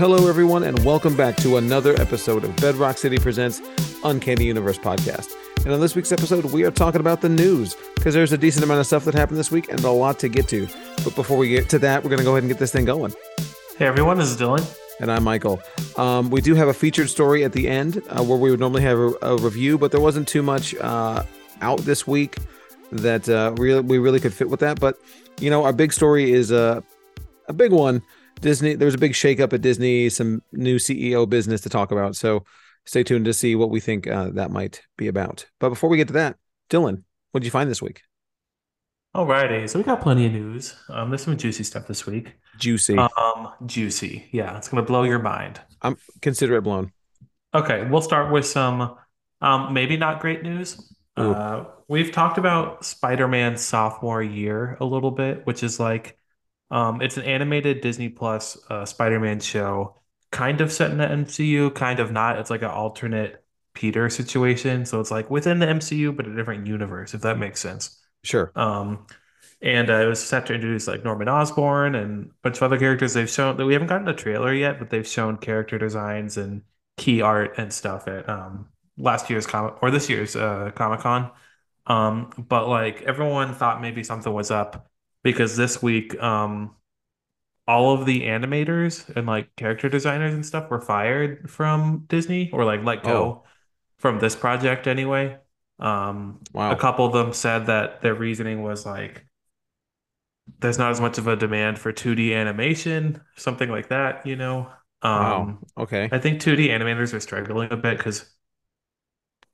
Hello, everyone, and welcome back to another episode of Bedrock City Presents Uncanny Universe Podcast. And on this week's episode, we are talking about the news because there's a decent amount of stuff that happened this week and a lot to get to. But before we get to that, we're going to go ahead and get this thing going. Hey everyone, this is Dylan. And I'm Michael. Um, we do have a featured story at the end uh, where we would normally have a, a, review, but there wasn't too much uh, out this week that uh, really, we really could fit with that. But, you know, our big story is uh, a big one. Disney, there was a big shakeup at Disney, some new CEO business to talk about. So stay tuned to see what we think uh, that might be about. But before we get to that, Dylan, what did you find this week? Alrighty, so we got plenty of news. Um, there's some juicy stuff this week. Juicy. Um, juicy. Yeah, it's gonna blow your mind. I'm consider it blown. Okay, we'll start with some um maybe not great news. Uh, we've talked about Spider-Man sophomore year a little bit, which is like um, it's an animated Disney Plus uh, Spider-Man show, kind of set in the MCU, kind of not. It's like an alternate Peter situation, so it's like within the MCU but a different universe, if that makes sense. Sure. Um, and uh, it was set to introduce like Norman Osborn and a bunch of other characters. They've shown that we haven't gotten a trailer yet, but they've shown character designs and key art and stuff at um, last year's comic or this year's uh, Comic Con. Um, but like everyone thought maybe something was up because this week um all of the animators and like character designers and stuff were fired from Disney or like let go Oh. from this project anyway. Um Wow. a couple of them said that their reasoning was like there's not as much of a demand for 2D animation, something like that, you know. Wow. Um Okay. I think 2D animators are struggling a bit because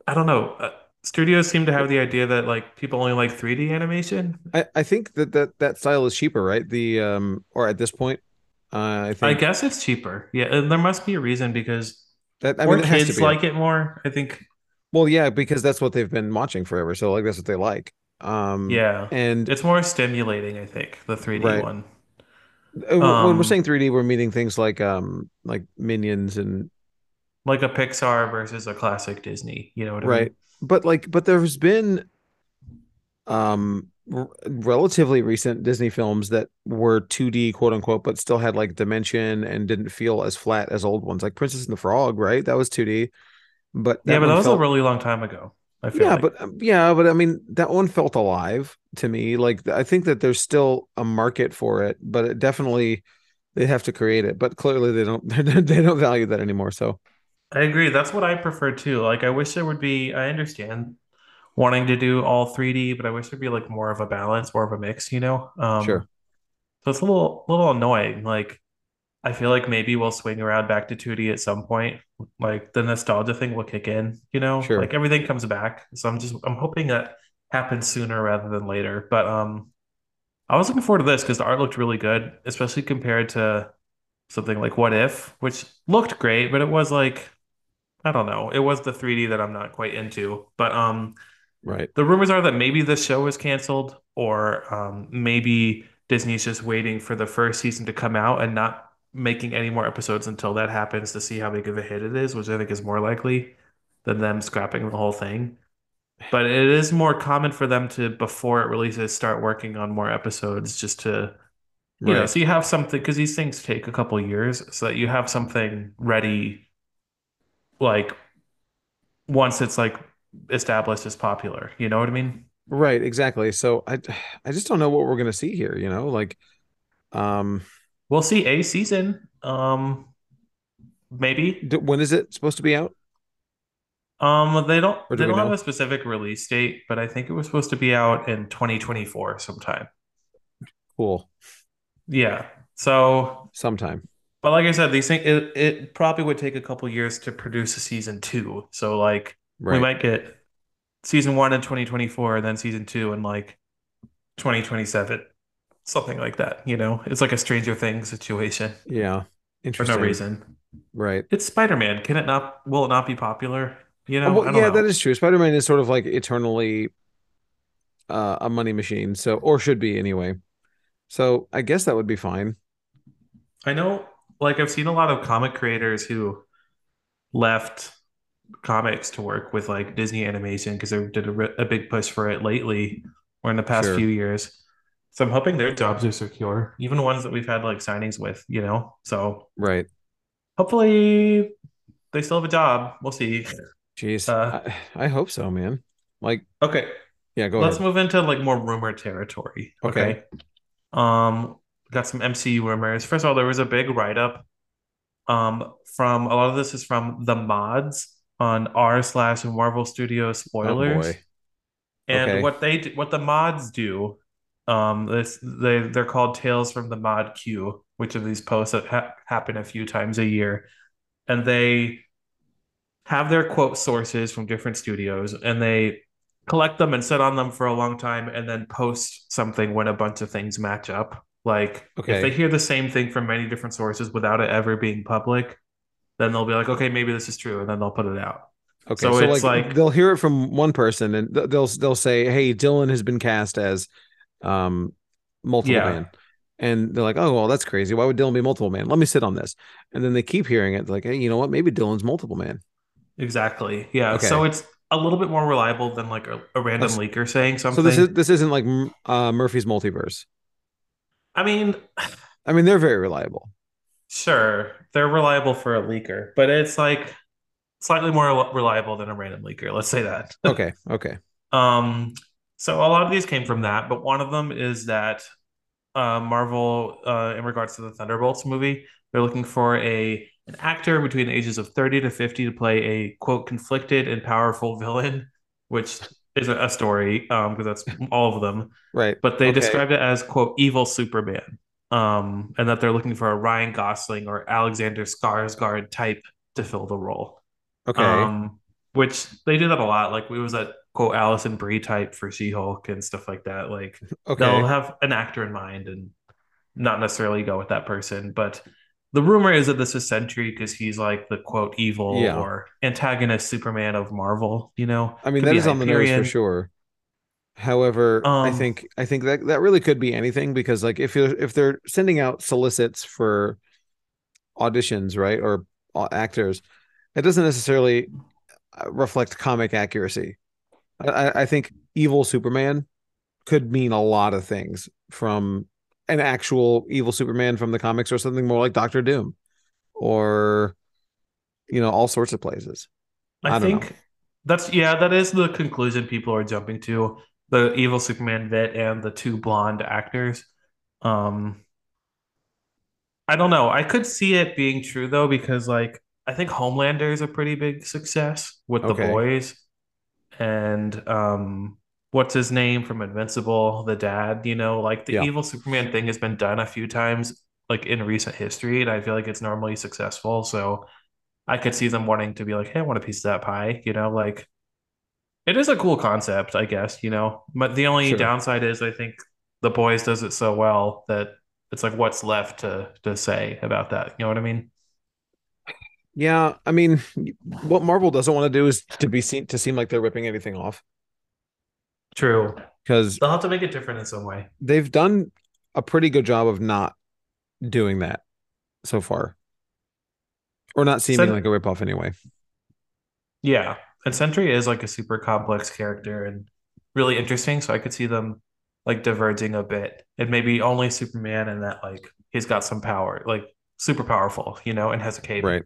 I don't know. Uh, studios seem to have the idea that like people only like 3D animation. I, I think that, that that style is cheaper, right? The um or at this point, uh, I I guess it's cheaper. Yeah, and there must be a reason because that I mean kids be. like it more. I think. well, yeah, because that's what they've been watching forever. So like that's what they like. Um Yeah, and it's more stimulating. I think the 3D Right. one. uh, when we're um, saying 3D, we're meaning things like um like Minions and like a Pixar versus a classic Disney. You know what I right. mean? But like but there's been um r- relatively recent Disney films that were 2D quote unquote, but still had like dimension and didn't feel as flat as old ones, like Princess and the Frog, right? That was 2D. But Yeah, but that was felt- a really long time ago. I feel yeah like. but um, yeah but i mean that one felt alive to me like i think that there's still a market for it but it definitely they have to create it but clearly they don't they don't value that anymore so I agree. That's what I prefer too. Like, I wish there would be. I understand wanting to do all 3D, but I wish there'd be like more of a balance, more of a mix. You know? Um, Sure. So it's a little, little annoying. Like, I feel like maybe we'll swing around back to 2D at some point. Like the nostalgia thing will kick in. You know? Sure. Like everything comes back. So I'm just, I'm hoping that happens sooner rather than later. But um, I was looking forward to this because the art looked really good, especially compared to something like What If, which looked great, but it was like. I don't know. It was the 3D that I'm not quite into. But um right the rumors are that maybe the show is canceled or um maybe Disney's just waiting for the first season to come out and not making any more episodes until that happens to see how big of a hit it is, which I think is more likely than them scrapping the whole thing. But it is more common for them to before it releases start working on more episodes just to you know, right so you have something because these things take a couple years, so that you have something ready, like once it's like established as popular. You know what I mean? right exactly so i i just don't know what we're gonna see here you know like um We'll see a season, um, maybe. d- when is it supposed to be out Um, they don't do they don't have a specific release date, but I think it was supposed to be out in 2024 sometime. cool Yeah. So, sometime but like I said, these things it, it probably would take a couple years to produce a season two. So like we might get season one in 2024 and then season two in like 2027 something like that you know? It's like a stranger things situation. Yeah. For no reason. Right. It's spider-man. Can it not will it not be popular? You know? I well, yeah, know. that is true. Spider-Man is sort of like eternally uh, a money machine, so or should be anyway. So I guess that would be fine. i know like i've seen a lot of comic creators who left comics to work with like disney animation because they did a, a big push for it lately or in the past Sure. few years so i'm hoping their jobs are secure even ones that we've had like signings with you know so Right. hopefully they still have a job. We'll see. Jeez, Uh, I, I hope so, man. Like, okay, yeah, go let's ahead. move into like more rumor territory. Okay. Okay. Um, got some MCU rumors. First of all, there was a big write-up. Um, from a lot of this is from the mods on r slash Marvel Studios Oh spoilers. boy. And Okay. what they do, what the mods do, um, this they they're called Tales from the Mod Queue, which are these posts that ha happen a few times a year, and they have their quote sources from different studios, and they collect them and sit on them for a long time, and then post something when a bunch of things match up. Like if they hear the same thing from many different sources without it ever being public, then they'll be like, okay, maybe this is true, and then they'll put it out. Okay. So So it's like like, they'll hear it from one person and they'll they'll say, "Hey, Dylan has been cast as um multiple yeah, man." And they're like, "Oh, well, that's crazy. Why would Dylan be multiple man? Let me sit on this." And then they keep hearing it like, "Hey, you know what? Maybe Dylan's multiple man." exactly. Yeah. So it's a little bit more reliable than like a, a random leaker saying something. So this is this isn't like uh Murphy's multiverse. I mean, I mean, they're very reliable. sure, they're reliable for a leaker, but it's like slightly more reliable than a random leaker. Let's say that. Okay. Okay. Um, so a lot of these came from that, but one of them is that uh, Marvel, uh, in regards to the Thunderbolts movie, they're looking for a an actor between the ages of 30 to 50 to play a quote conflicted and powerful villain, which is a, a story, um, because that's all of them. Right. But they Okay. described it as quote evil Superman. Um, and that they're looking for a Ryan Gosling or Alexander Skarsgård type to fill the role. Okay. Um, which they do that a lot. Like we was that quote Alison Brie type for She-Hulk and stuff like that. Like they'll have an actor in mind and not necessarily go with that person. But the rumor is that this is Sentry because he's like the quote evil Yeah. or antagonist Superman of Marvel. You know, I mean, could that be on the nose for sure. However, I Um, think I think that that really could be anything because like if you're if they're sending out solicits for auditions, right, or uh, actors, it doesn't necessarily uh, reflect comic accuracy. I, I I think evil Superman could mean a lot of things from an actual evil Superman from the comics or something more like Doctor Doom or you know all sorts of places. I I don't know. think that's yeah, that is the conclusion people are jumping to. The evil Superman vet and the two blonde actors. Um, I don't know. I could see it being true though, because like I think Homelander is a pretty big success with the boys, and um, what's his name from Invincible, the dad. You know, like the Yeah, evil Superman thing has been done a few times, like in recent history, and I feel like it's normally successful. So I could see them wanting to be like, "Hey, I want a piece of that pie." You know, like it is a cool concept, I guess. You know, but the only sure. downside is I think the boys does it so well that it's like what's left to to say about that. You know what I mean? Yeah, I mean, what Marvel doesn't want to do is to be seen to seem like they're ripping anything off True. because They'll have to make it different in some way. they've done a pretty good job of not doing that so far, or not seeming like a ripoff anyway. yeah. And Sentry is like a super complex character and really interesting. So I could see them like diverging a bit and maybe only Superman and that like he's got some power, like super powerful, you know, and has a cape. Right.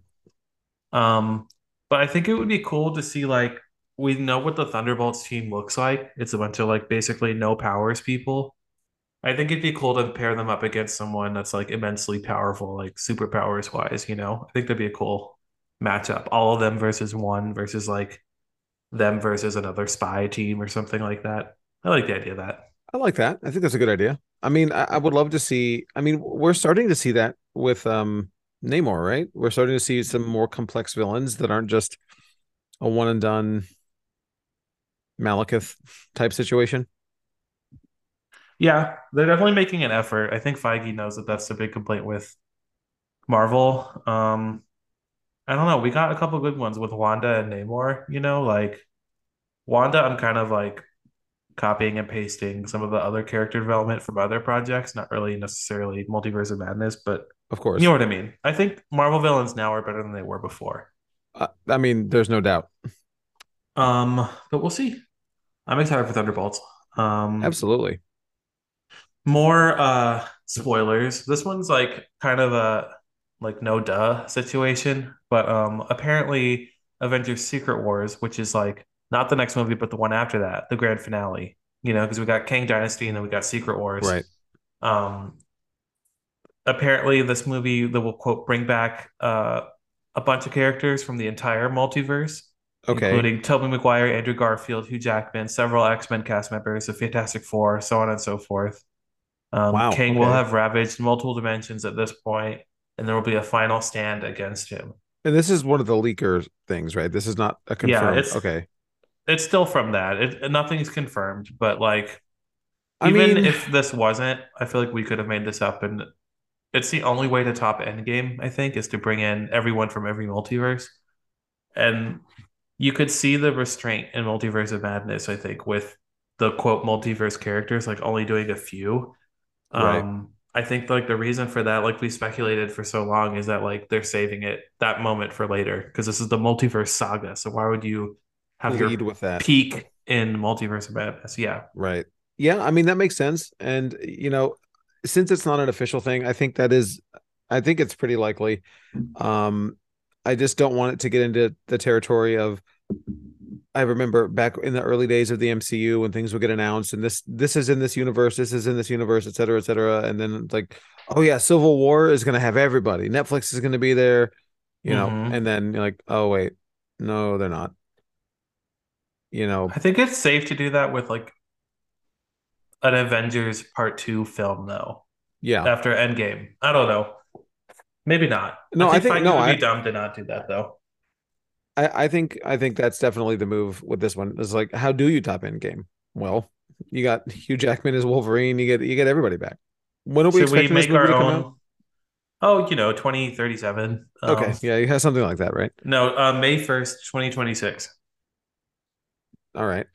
Um, but I think it would be cool to see like we know what the Thunderbolts team looks like. It's a bunch of like basically no powers people. I think it'd be cool to pair them up against someone that's like immensely powerful, like superpowers wise, you know? I think that'd be a cool matchup. All of them versus one versus like them versus another spy team or something like that. I like the idea of that. I like that. I think that's a good idea. I mean, I, I would love to see. I mean, we're starting to see that with um Namor, right? We're starting to see some more complex villains that aren't just a one and done Malekith type situation. Yeah, they're definitely making an effort. I think Feige knows that that's a big complaint with Marvel. Um, I don't know. We got a couple good ones with Wanda and Namor, you know, like Wanda, I'm kind of like copying and pasting some of the other character development from other projects, not really necessarily Multiverse of Madness, but Of course, you know what I mean. I think Marvel villains now are better than they were before. Uh, I mean, there's no doubt. Um, but we'll see. I'm excited for Thunderbolts. Um, Absolutely. more uh spoilers. This one's like kind of a like no duh situation. But um apparently Avengers Secret Wars, which is like not the next movie, but the one after that, the grand finale, you know, because we got Kang Dynasty and then we got Secret Wars. Right. Um apparently this movie that will quote bring back uh a bunch of characters from the entire multiverse Okay. including Tobey Maguire, Andrew Garfield, Hugh Jackman, several X-Men cast members, the Fantastic Four, so on and so forth. Um, Wow. Kang will have ravaged multiple dimensions at this point, and there will be a final stand against him. And this is one of the leaker things, right? This is not a confirmed. Yeah, it's- okay. It's still from that. It, nothing's confirmed, but like I even mean, if this wasn't, I feel like we could have made this up, and it's the only way to top Endgame. I think is to bring in everyone from every multiverse, and you could see the restraint in Multiverse of Madness. I think with the quote multiverse characters, like only doing a few. Right. Um, I think like the reason for that, like we speculated for so long, is that like they're saving it that moment for later because this is the multiverse saga. So why would you have lead your with that. peak in Multiverse of Madness? Yeah. Right. Yeah, I mean that makes sense. And you know, since it's not an official thing, I think that is I think it's pretty likely. Um I just don't want it to get into the territory of I remember back in the early days of the MCU when things would get announced and this this is in this universe, this is in this universe, et cetera, et cetera. And then it's like, oh yeah, Civil War is gonna have everybody. Netflix is gonna be there, you know, Mhm. and then you're like, oh wait, no, they're not. You know, I think it's safe to do that with like an Avengers Part Two film, though. yeah. After Endgame, I don't know. Maybe not. No, I think- Feige no, would I- be dumb to not do that though. I, I think I think that's definitely the move with this one. It's like, how do you top end game? Well, you got Hugh Jackman as Wolverine. You get you get everybody back. When are we Should we make movie our to come own? out? Oh, you know, twenty thirty seven. Okay, yeah, you have something like that, right? No, uh, May first, twenty twenty six. All right.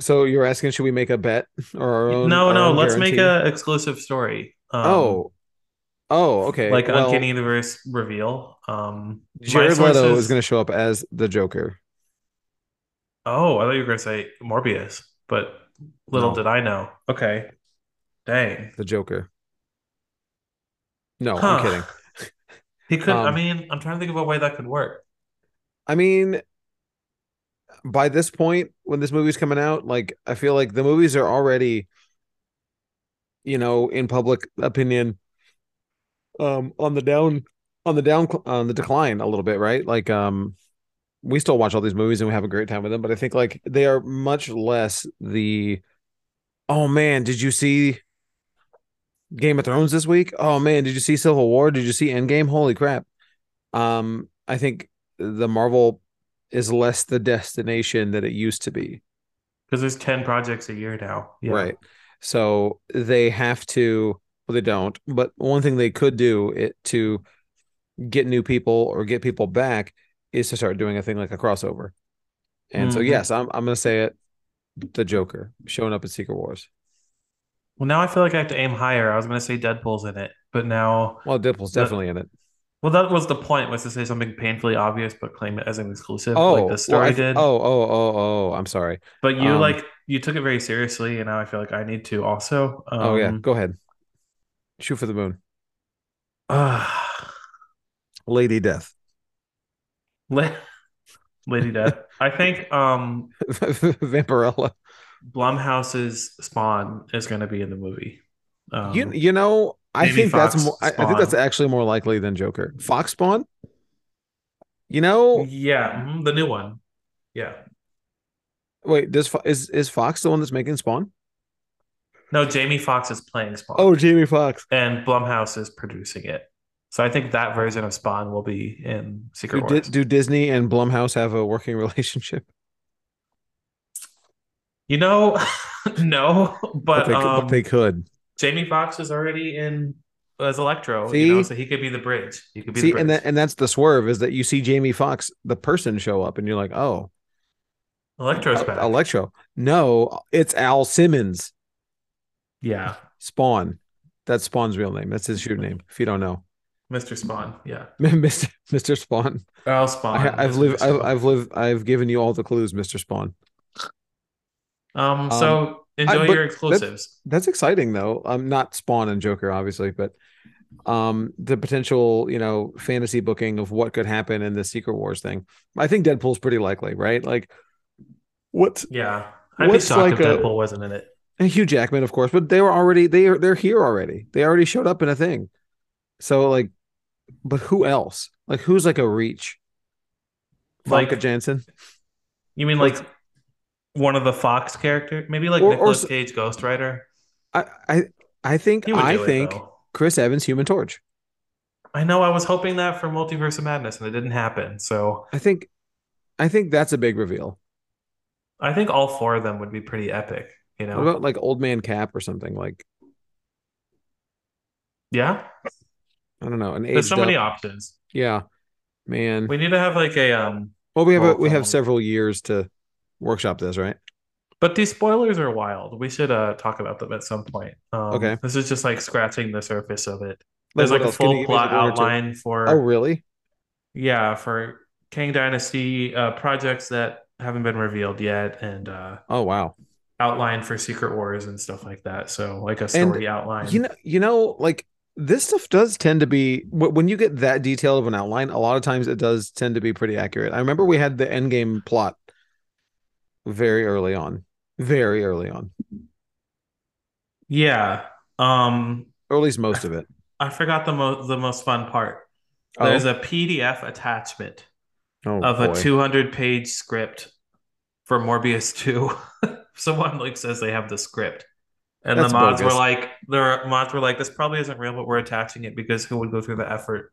So you're asking, should we make a bet or our own? No, our no. own Let's make guarantee? a exclusive story. Um, oh, oh, okay. like well, Uncanny Universe reveal. Um, Jared Leto is going to show up as the Joker. Oh, I thought you were gonna say Morbius, but little No. did I know. Okay, dang. The Joker. No, Huh. I'm kidding. He could. I Um, mean, I'm trying to think of a way that could work. I mean, by this point, when this movie's coming out, like I feel like the movies are already, you know, in public opinion, um, on the down, on the down, on the decline a little bit, right? Like, um, we still watch all these movies and we have a great time with them, but I think like they are much less the, oh man, did you see Game of Thrones this week? Oh man, did you see Civil War? Did you see Endgame? Holy crap! Um, I think the Marvel is less the destination that it used to be. Because there's 10 projects a year now. Yeah. Right. So they have to, well, they don't, but one thing they could do it to get new people or get people back is to start doing a thing like a crossover. And so, Mhm. yes, I'm, I'm going to say it the Joker showing up in Secret Wars. Well, now I feel like I have to aim higher. I was going to say Deadpool's in it, but now, Well, Deadpool's The- definitely in it. well, that was the point was to say something painfully obvious, but claim it as an exclusive, Oh, like the well, story I did. Oh, oh, oh, oh, I'm sorry. But you um, like you took it very seriously, and now I feel like I need to also. Um, oh, yeah. Go ahead. Shoot for the moon. Ah, Lady Death. La- Lady Death. I think um Vampirella. Blumhouse's Spawn is going to be in the movie. Um, you you know, I think that's more. I, I think that's actually more likely than Joker. Fox Spawn. You know, yeah, mhm, the new one. Yeah. wait. Does is is Fox the one that's making Spawn? No, Jamie Foxx is playing Spawn. Oh, Jamie Foxx. and Blumhouse is producing it. So I think that version of Spawn will be in Secret Do, Wars. do Disney and Blumhouse have a working relationship? You know, no, but, But, they, could- um, but they could. Jamie Foxx is already in as Electro, See? you know, so he could be the bridge. He could be See, the and bridge. that and that's the swerve is that you see Jamie Foxx, the person, show up, and you're like, oh, Electro's back. Electro. No, it's Al Simmons. Yeah, Spawn. That's Spawn's real name. That's his shoot name. If you don't know, Mr. Spawn. Yeah, Mister Mister Spawn. Earl Spawn. I, I've lived. Mr. I've. I've lived. I've given you all the clues, Mister Spawn. Um, so enjoy but your exclusives. That's exciting, though. Um, not Spawn and Joker, obviously, but um the potential you know fantasy booking of what could happen in the secret wars thing i think deadpool's pretty likely right like what's Yeah. I'd be What's shocked like if a- Deadpool wasn't in it. And hugh jackman of course but they were already they are they're here already they already showed up in a thing so like but who else like who's like a reach Like- Famke Janssen You mean like one of the Fox characters? Maybe like Or- or Nicolas s- Cage Ghost Rider? I I I think I do it, think. Chris Evans Human Torch. I know I was hoping that for Multiverse of Madness and it didn't happen. So I think I think that's a big reveal. I think all four of them would be pretty epic, you know? What about like Old Man Cap or something like yeah. I don't know an There's so many up- options. yeah man. We need to have like a um well, we have a, we have several years to workshop this, right? but these spoilers are wild. We should uh talk about them at some point. Um, Okay. This is just like scratching the surface of it. There's what like a else? Can you full like, plot outline for Oh, really? yeah, for Kang Dynasty uh projects that haven't been revealed yet and uh Oh, wow. Outline for Secret Wars and stuff like that. So like a story outline. You know, you know, like this stuff does tend to be when you get that detailed of an outline. A lot of times, it does tend to be pretty accurate. I remember we had the end game plot very early on, very early on, yeah. Um or at least most of it. I forgot the most the most fun part. Oh, There's a PDF attachment oh, of a 200 page script for Morbius 2. Someone like says they have the script. And That's the mods bogus. were like, their mods were like, this probably isn't real, but we're attaching it because who would go through the effort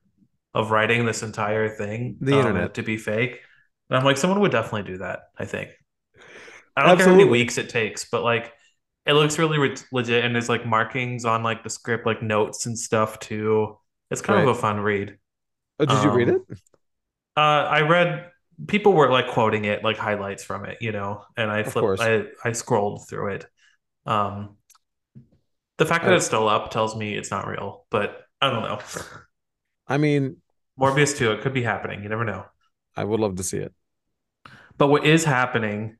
of writing this entire thing? The um, internet. to be fake. And I'm like, someone would definitely do that, I think. I don't care how many weeks it takes, but like it looks really re- legit and there's like markings on like the script, like notes and stuff too. It's kind Right. of a fun read. Oh, did you read um, it? Uh, I read people were like quoting it, like highlights from it, you know, and I flipped. I I scrolled through it. Um, the fact that I- it's still up tells me it's not real, but I don't know. I mean, Morbius 2, it could be happening. You never know. I would love to see it. But what is happening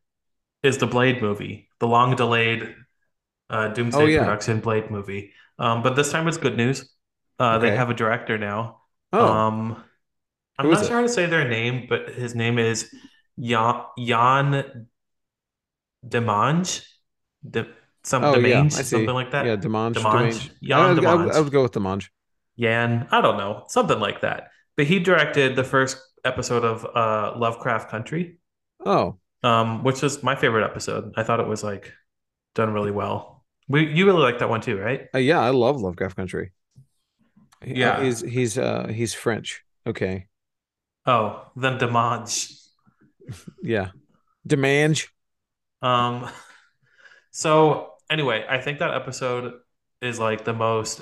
is the Blade movie, the long delayed uh, Doomsday Oh, yeah. production Blade movie. Um, but this time it's good news. Uh, They have a director now. Oh, Um, I'm Who not it? sure how to say their name, but his name is Jan, Jan Demange, De, some oh yeah, I Demange, see. something like that. Yeah, Demange. Demange. Demange. Jan I, would- I, would- I would go with Demange. Yan, I don't know, something like that. But he directed the first episode of uh, Lovecraft Country, Oh, um, which is my favorite episode. I thought it was like done really well. We, you really like that one too, right? uh, yeah, I love Lovecraft Country. Uh, Yeah. he's he's uh he's French. Okay, Oh, then Demange. yeah, Demange. Um, so anyway, I think that episode is like the most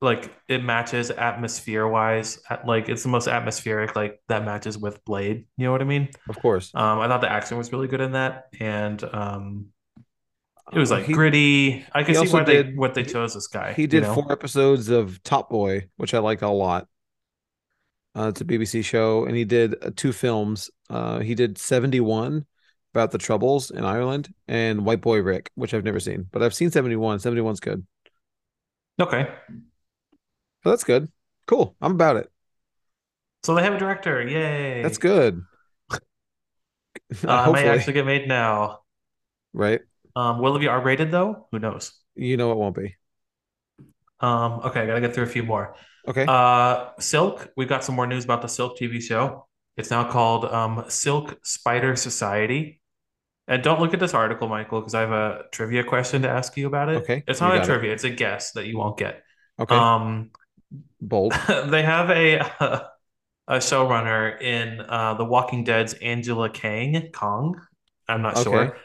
like it matches atmosphere wise. At, like it's the most atmospheric. Like that matches with Blade. You know what I mean? Of course. Um, I thought the action was really good in that, and um, it was Uh, like he, gritty. I can see why they what they chose this guy. He you did know? four episodes of Top Boy, which I like a lot. Uh, it's a BBC show, and he did uh, two films. Uh, he did seventy one about the troubles in Ireland, and White Boy Rick, which I've never seen, but I've seen 71. 71's good. Okay, So that's good. Cool. I'm about it. so they have a director. Yay! That's good. Uh, it may Hopefully, actually get made now. right? Um, will it be R rated though? Who knows? You know it won't be. Um, okay, I gotta get through a few more. Okay. Uh, Silk, we've got some more news about the Silk TV show. It's now called um, Silk Spider Society. And don't look at this article, Michael, because I have a trivia question to ask you about it. Okay, It's not a got it. trivia, it's a guess that you won't get. okay. Um, Bold. they have a a showrunner in uh, The Walking Dead's Angela Kang Kong. I'm not Okay. sure.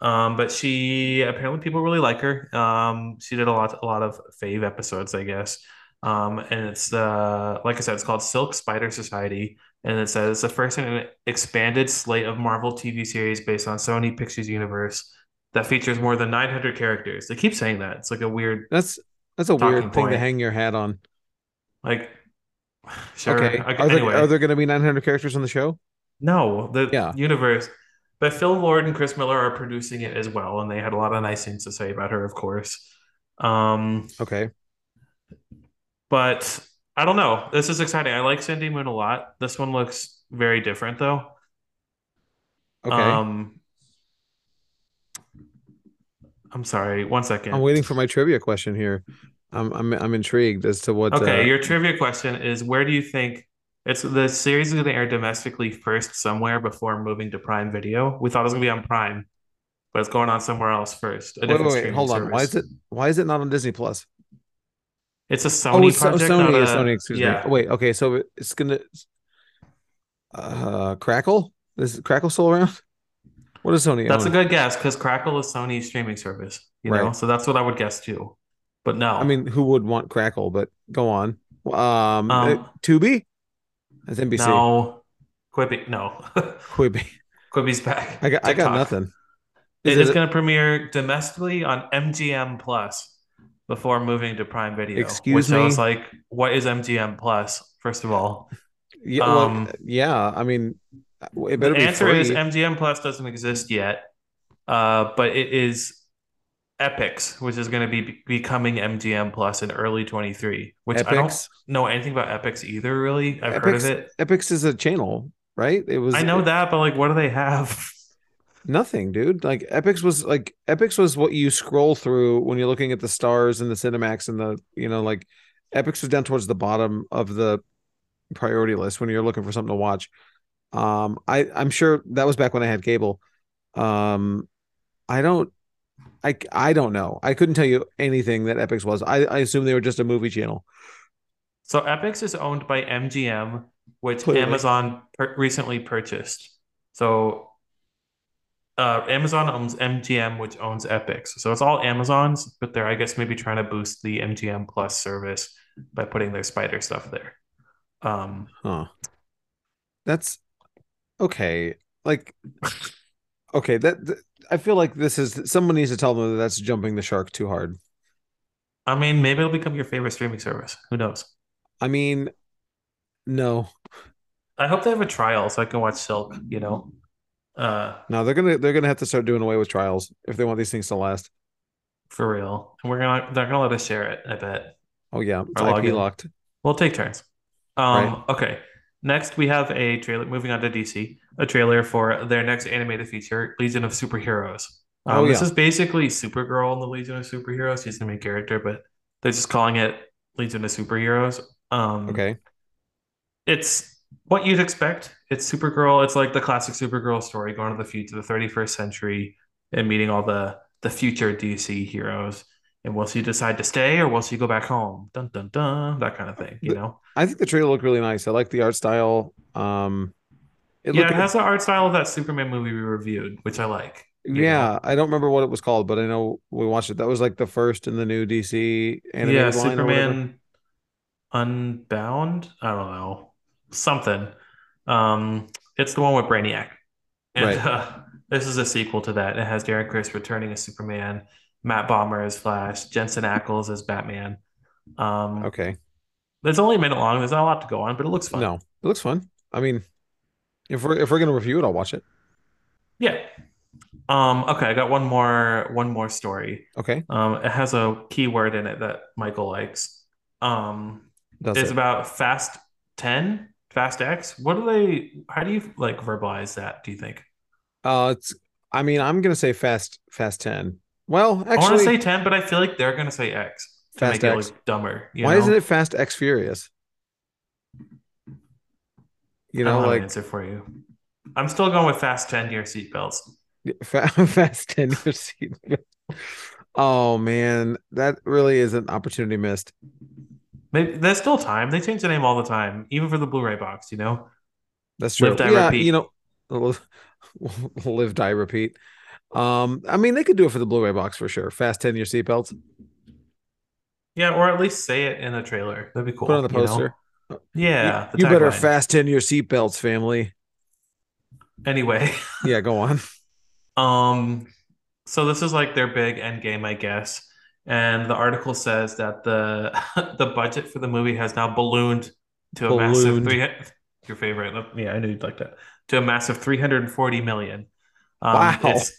Um, but she apparently people really like her. Um, she did a lot a lot of fave episodes, I guess. Um, and it's the like I said, it's called Silk Spider Society, and it says it's the first in an expanded slate of Marvel TV series based on Sony Pictures Universe that features more than 900 characters. They keep saying that. It's like a weird, That's that's a weird thing to hang your hat on. like, sure. Okay. I- Are there, anyway. are there going to be 900 characters on the show? No, the Yeah. universe. But Phil Lord and Chris Miller are producing it as well, and they had a lot of nice things to say about her, of course. Um, Okay. But I don't know. This is exciting. I like Cindy Moon a lot. This one looks very different though. Okay. Um, I'm sorry. One second. I'm waiting for my trivia question here. I'm I'm I'm intrigued as to what. Okay, uh, your trivia question is where do you think it's the series is going to air domestically first somewhere before moving to Prime Video? We thought it was going to be on Prime, but it's going on somewhere else first. A wait, wait, wait, hold on. Why is it why is it not on Disney Plus? It's a Oh, Sony it's So- project, Sony. not a- Sony. Excuse yeah. me. Wait. Okay. So it's gonna. Uh, Crackle. Is Crackle still around? What is Sony? That's a good guess because Crackle is Sony's streaming service, you know. Right. So that's what I would guess too. But no, I mean, who would want Crackle? But go on. Um, Um, uh, Tubi. That's NBC. no, Quibi, no, Quibi. Quibi's back. I got I got TikTok. nothing. It Is is it- going to premiere domestically on MGM Plus before moving to Prime Video. Excuse which I was like, what is MGM Plus? First of all, Yeah. well, um, yeah. I mean, it the be answer free. is MGM Plus doesn't exist yet, uh, but it is Epix, which is going to be becoming MGM Plus in early 23. Which I don't know anything about Epix either. Really, I've heard of it. Epix is a channel, right? It was. I know that, but like, what do they have? Nothing, dude. Like Epix was like Epix was what you scroll through when you're looking at the stars and the Cinemax and the you know like Epix was down towards the bottom of the priority list when you're looking for something to watch. Um, I I'm sure that was back when I had cable. Um, I don't, I I don't know. I couldn't tell you anything that Epix was. I I assume they were just a movie channel. So Epix is owned by MGM, which Clearly. Amazon per- recently purchased. So uh, Amazon owns MGM, which owns Epix. So it's all Amazon's, but they're I guess maybe trying to boost the MGM Plus service by putting their spider stuff there. Um, Huh. That's okay. Like, okay, that, that- I feel like this is someone needs to tell them that that's jumping the shark too hard. I mean, maybe it'll become your favorite streaming service. Who knows? I mean, no, I hope they have a trial so I can watch Silk. You know, uh, no, they're gonna they're gonna have to start doing away with trials if they want these things to last. for real. And we're gonna they're gonna let us share it. I bet. Oh yeah, it's Or IP locked. We'll take turns. Um, Right. okay. Next, we have a trailer. Moving on to DC, a trailer for their next animated feature, Legion of Superheroes. Um, Oh, This is basically Supergirl in the Legion of Superheroes. She's the main character, but they're just calling it Legion of Superheroes. Um, Okay, It's what you'd expect. It's Supergirl. It's like the classic Supergirl story, going to the future, the 31st century, and meeting all the the future DC heroes. And will she decide to stay or will she go back home? Dun dun dun. That kind of thing. You know. I think the trailer looked really nice. I like the art style. Um, it yeah, it has the art style of that Superman movie we reviewed, which I like. yeah. I don't remember what it was called, but I know we watched it. That was like the first in the new DC animated yeah, line or whatever. Superman Unbound. I don't know something. Um, it's the one with Brainiac, and Right. uh, this is a sequel to that. It has Darren Criss returning as Superman, Matt Bomer as Flash, Jensen Ackles as Batman. Um, Okay, it's only a minute long. There's not a lot to go on, but it looks fun. no, it looks fun. I mean, if we're if we're gonna review it, I'll watch it. Yeah. Um, okay, I got one more one more story. Okay, Um, it has a keyword in it that Michael likes. Um, does it's it? about Fast 10, Fast X. What do they, how do you like verbalize that, do you think? Uh, it's. I mean, I'm gonna say fast, fast ten. Well, I want to actually, say 10, but I feel like they're going to say X to Fast make it X. look dumber. You why know? isn't it Fast X Furious? You know, I don't have an answer for you. I'm still going with Fast 10 your seatbelts. fa- Fast Ten your seat. Oh man, that really is an opportunity missed. Maybe there's still time. They change the name all the time, even for the Blu-ray box, you know? That's true. Live, die, yeah, repeat. you know, live, die, repeat. Um, I mean, they could do it for the Blu-ray box for sure. Fast ten your seatbelts. Yeah, or at least say it in the trailer. That'd be cool. Put on the you know? poster. Yeah. the you better tagline. fasten your seatbelts, family. Anyway. Yeah, go on. Um, so this is like their big end game, I guess. And the article says that the the budget for the movie has now ballooned to a massive three. Your favorite, yeah, I knew you'd like that. To a massive three hundred and forty million. Um, Wow.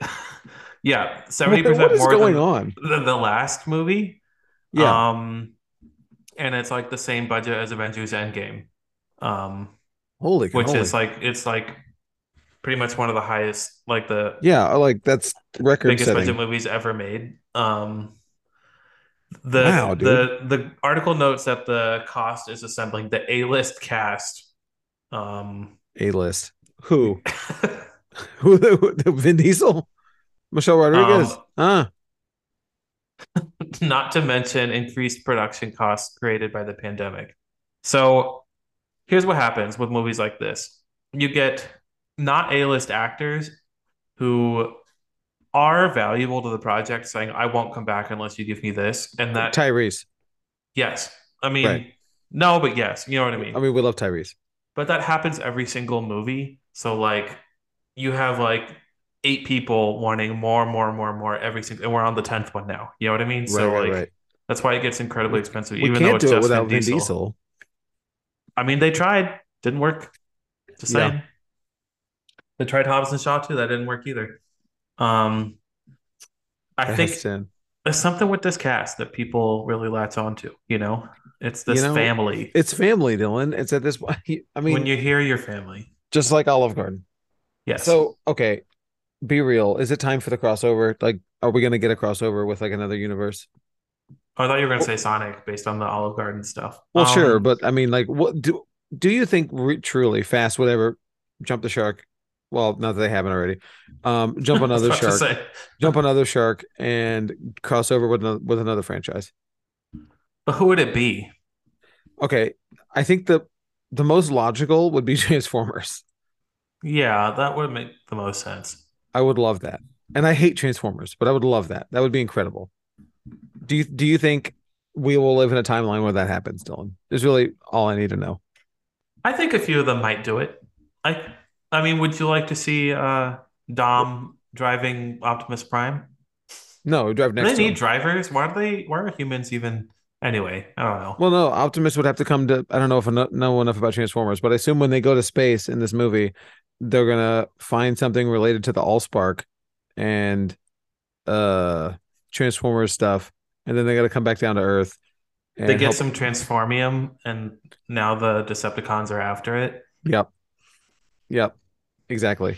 yeah, seventy percent more going than on? the, the last movie. Yeah, Um, and it's like the same budget as Avengers Endgame. Um, Holy, which holy. is like it's like pretty much one of the highest, like the yeah, like that's record biggest setting. budget movies ever made. Um, the Wow, the the article notes that the cost is assembling the A list cast. Um, A list. Who? Who? The, Vin Diesel? Michelle Rodriguez? Um, ah, not to mention increased production costs created by the pandemic. So here's what happens with movies like this. You get not A-list actors who are valuable to the project saying, I won't come back unless you give me this. And that, Tyrese. yes. I mean, Right. no, but yes, you know what I mean? I mean, we love Tyrese. But that happens every single movie. So like you have like eight people wanting more, and more, and more, and more every single and we're on the tenth one now. You know what I mean? so right, right, like right. that's why it gets incredibly expensive, We even though can't it's do it just without Vin Diesel. I mean, they tried, didn't work. Just Yeah. They tried Hobbs and Shaw too, that didn't work either. Um I think to- there's something with this cast that people really latch onto, you know? It's this You know, family. it's family, Dylan. It's at this point. I mean, when you hear your family. just like Olive Garden. Yes. So, okay, be real. Is it time for the crossover? Like, are we going to get a crossover with like another universe? Oh, I thought you were going to say Sonic based on the Olive Garden stuff. Well, sure, Um, but I mean, like, what do do you think re- truly fast would ever jump the shark? Well, not that they haven't already. Um, jump another shark, jump another shark, and cross over with another, with another franchise. but who would it be? Okay, I think the the most logical would be Transformers. Yeah, that would make the most sense. I would love that, and I hate Transformers, but I would love that. That would be incredible. Do you do you think we will live in a timeline where that happens, Dylan? Is really all I need to know. I think a few of them might do it. I I mean, would you like to see uh Dom driving Optimus Prime? No, drive next. Do they need him. drivers? Why are they why are humans even anyway? I don't know. Well, no, Optimus would have to come to. I don't know if I know, enough about Transformers, but I assume when they go to space in this movie, they're gonna find something related to the Allspark and uh Transformers stuff, and then they got to come back down to Earth. And they get help- some transformium and now the Decepticons are after it. Yep. Yep. Exactly.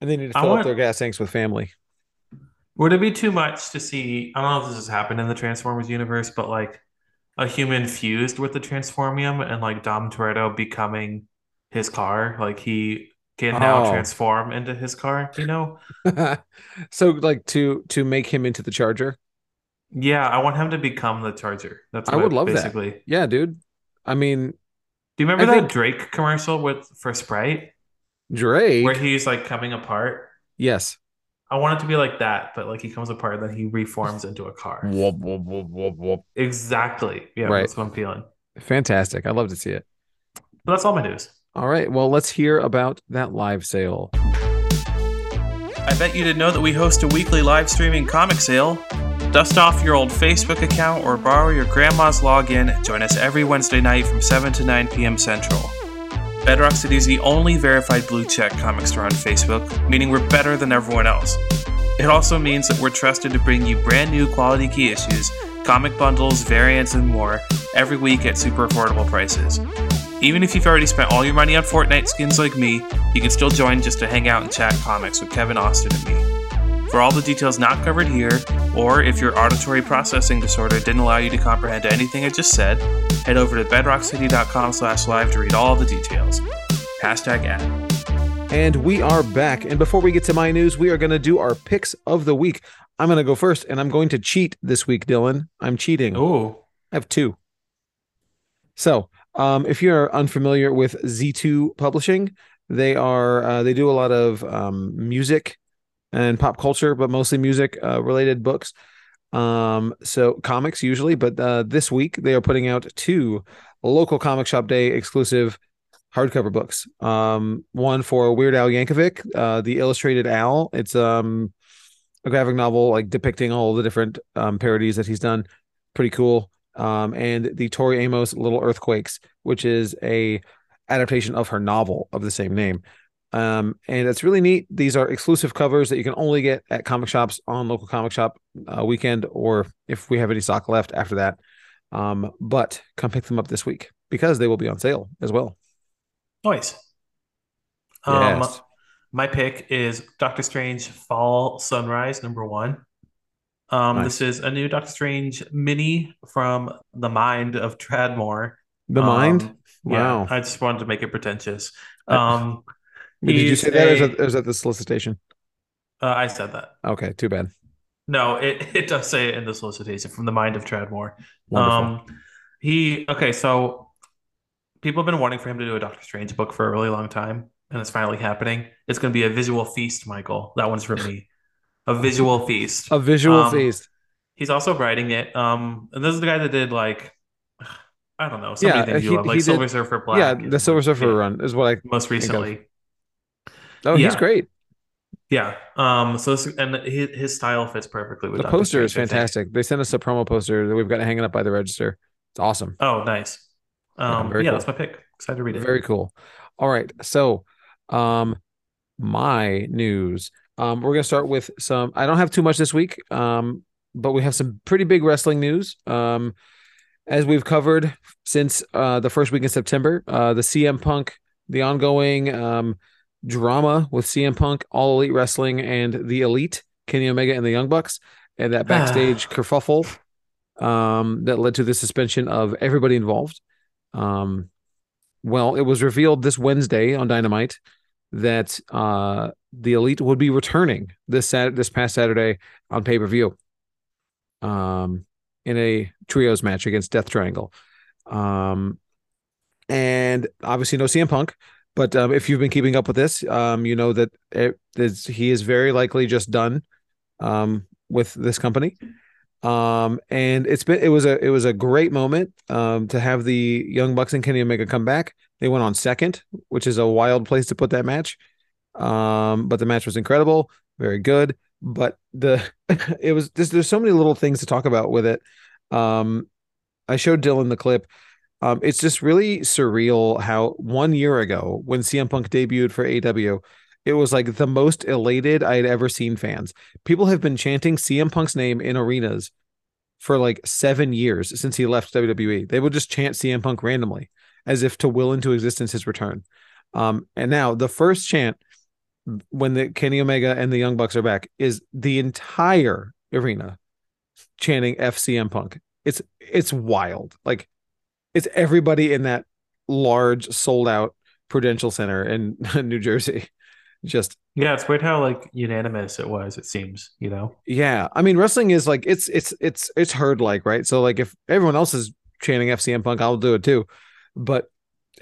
And they need to I fill want- up their gas tanks with family. Would it be too much to see? I don't know if this has happened in the Transformers universe, but like a human fused with the Transformium and like Dom Toretto becoming his car, like he can now Oh. transform into his car, you know? so, like to to make him into the Charger. Yeah, I want him to become the Charger. That's I would love that. basically. Yeah, dude. I mean, Do you remember I that think- Drake commercial with for Sprite Drake. where he's like coming apart? yes. I want it to be like that, but like he comes apart, and then he reforms into a car. Whoop, whoop, whoop, whoop, whoop. Exactly. Yeah, Right. that's what I'm feeling. Fantastic. I'd love to see it. But that's all my news. All right. Well, let's hear about that live sale. I bet you didn't know that we host a weekly live streaming comic sale. Dust off your old Facebook account or borrow your grandma's login join us every Wednesday night from 7 to 9 p.m. Central. Bedrock City is the only verified blue check comic store on Facebook, meaning we're better than everyone else. It also means that we're trusted to bring you brand new quality key issues, comic bundles, variants, and more every week at super affordable prices. Even if you've already spent all your money on Fortnite skins like me, you can still join just to hang out and chat comics with Kevin Austin and me. For all the details not covered here, or if your auditory processing disorder didn't allow you to comprehend anything I just said, head over to bedrockcity.com slash live to read all the details. Hashtag ad. And we are back. And before we get to my news, we are going to do our picks of the week. I'm going to go first, and I'm going to cheat this week, Dylan. I'm cheating. Oh, I have two. So, um, if you're unfamiliar with Z2 Publishing, they are uh, they do a lot of um, music and pop culture, but mostly music uh, related books. Um, so comics usually, but uh, this week they are putting out two local comic shop day exclusive hardcover books. Um, one for Weird Al Yankovic, uh, the Illustrated Al. It's um a graphic novel like depicting all the different um, parodies that he's done. Pretty cool. Um, and the Tori Amos Little Earthquakes, which is a adaptation of her novel of the same name. Um, and it's really neat. These are exclusive covers that you can only get at comic shops on local comic shop uh, weekend, or if we have any stock left after that. Um, but come pick them up this week because they will be on sale as well. Nice. Um, Yes. my pick is Doctor Strange Fall Sunrise number one. Um, Nice. this is a new Doctor Strange mini from the mind of Tradd Moore. The Um, mind. Yeah, Wow. I just wanted to make it pretentious. Um, Did you say that? Or is that, or is that the solicitation? uh, I said that. Okay, too bad. No, it, it does say it in the solicitation from the mind of Tradd Moore. Wonderful. Um, he okay, so people have been wanting for him to do a Doctor Strange book for a really long time, and it's finally happening. It's going to be a visual feast, Michael. That one's for me. A visual feast. a visual um, feast. He's also writing it. Um, and this is the guy that did like I don't know, so Yeah, many things he- you love, like did- Silver Surfer Black. Yeah, the Silver Surfer yeah, run is what I. most recently. Oh, he's great. Yeah. Um. So this, and his, his style fits perfectly with The Doctor poster is Strange, I think. fantastic. They sent us a promo poster that we've got hanging up by the register. It's awesome. Oh, nice. Um. very yeah, cool. that's my pick. Excited to read it. Very cool. All right. So, um, my news. Um, we're gonna start with some. I don't have too much this week. Um, but we have some pretty big wrestling news. Um, as we've covered since uh the first week in September, uh, the CM Punk, the ongoing um drama with CM Punk, All Elite Wrestling, and the Elite, Kenny Omega and the Young Bucks, and that backstage kerfuffle um, that led to the suspension of everybody involved. Um, well, it was revealed this Wednesday on Dynamite that uh, the Elite would be returning this Sat- this past Saturday on pay per view, um, in a trios match against Death Triangle, um, and obviously no CM Punk. But um, if you've been keeping up with this, um, you know that it, it's, he is very likely just done um, with this company. Um, and it's been it was a it was a great moment um, to have the Young Bucks and Kenny Omega come back. They went on second, which is a wild place to put that match. Um, but the match was incredible, very good. But the it was there's, there's so many little things to talk about with it. Um, I showed Dylan the clip. Um, it's just really surreal how one year ago, when CM Punk debuted for AEW, it was like the most elated I had ever seen fans. People have been chanting CM Punk's name in arenas for like seven years since he left WWE. They would just chant CM Punk randomly as if to will into existence his return. Um, and now the first chant when the Kenny Omega and the Young Bucks are back is the entire arena chanting FCM Punk. It's it's wild. Like it's everybody in that large sold out Prudential Center in New Jersey. Just Yeah, it's weird how like unanimous it was. It seems, you know. yeah. I mean, wrestling is like it's it's it's it's herd like, right? So like if everyone else is chanting FCM Punk, I'll do it too. But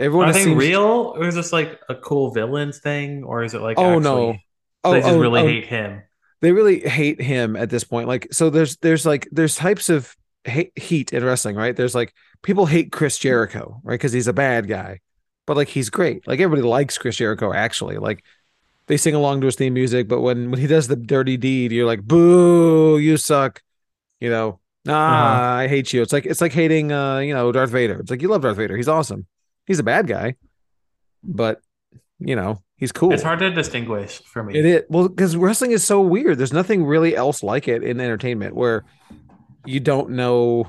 everyone Are they seems- real, or is this like a cool villains thing, or is it like Oh actually, no. Oh, they just oh, really oh, hate him? they really hate him at this point. Like, so there's there's like there's types of heat in wrestling, right? There's like people hate Chris Jericho, right? Because he's a bad guy, but like he's great. Like everybody likes Chris Jericho. Actually, like they sing along to his theme music, but when when he does the dirty deed, you're like, boo, you suck. You know, nah, Uh-huh. I hate you. It's like it's like hating, uh, you know, Darth Vader. It's like you love Darth Vader. He's awesome. He's a bad guy, but you know he's cool. It's hard to distinguish for me. It is well because wrestling is so weird. There's nothing really else like it in entertainment where you don't know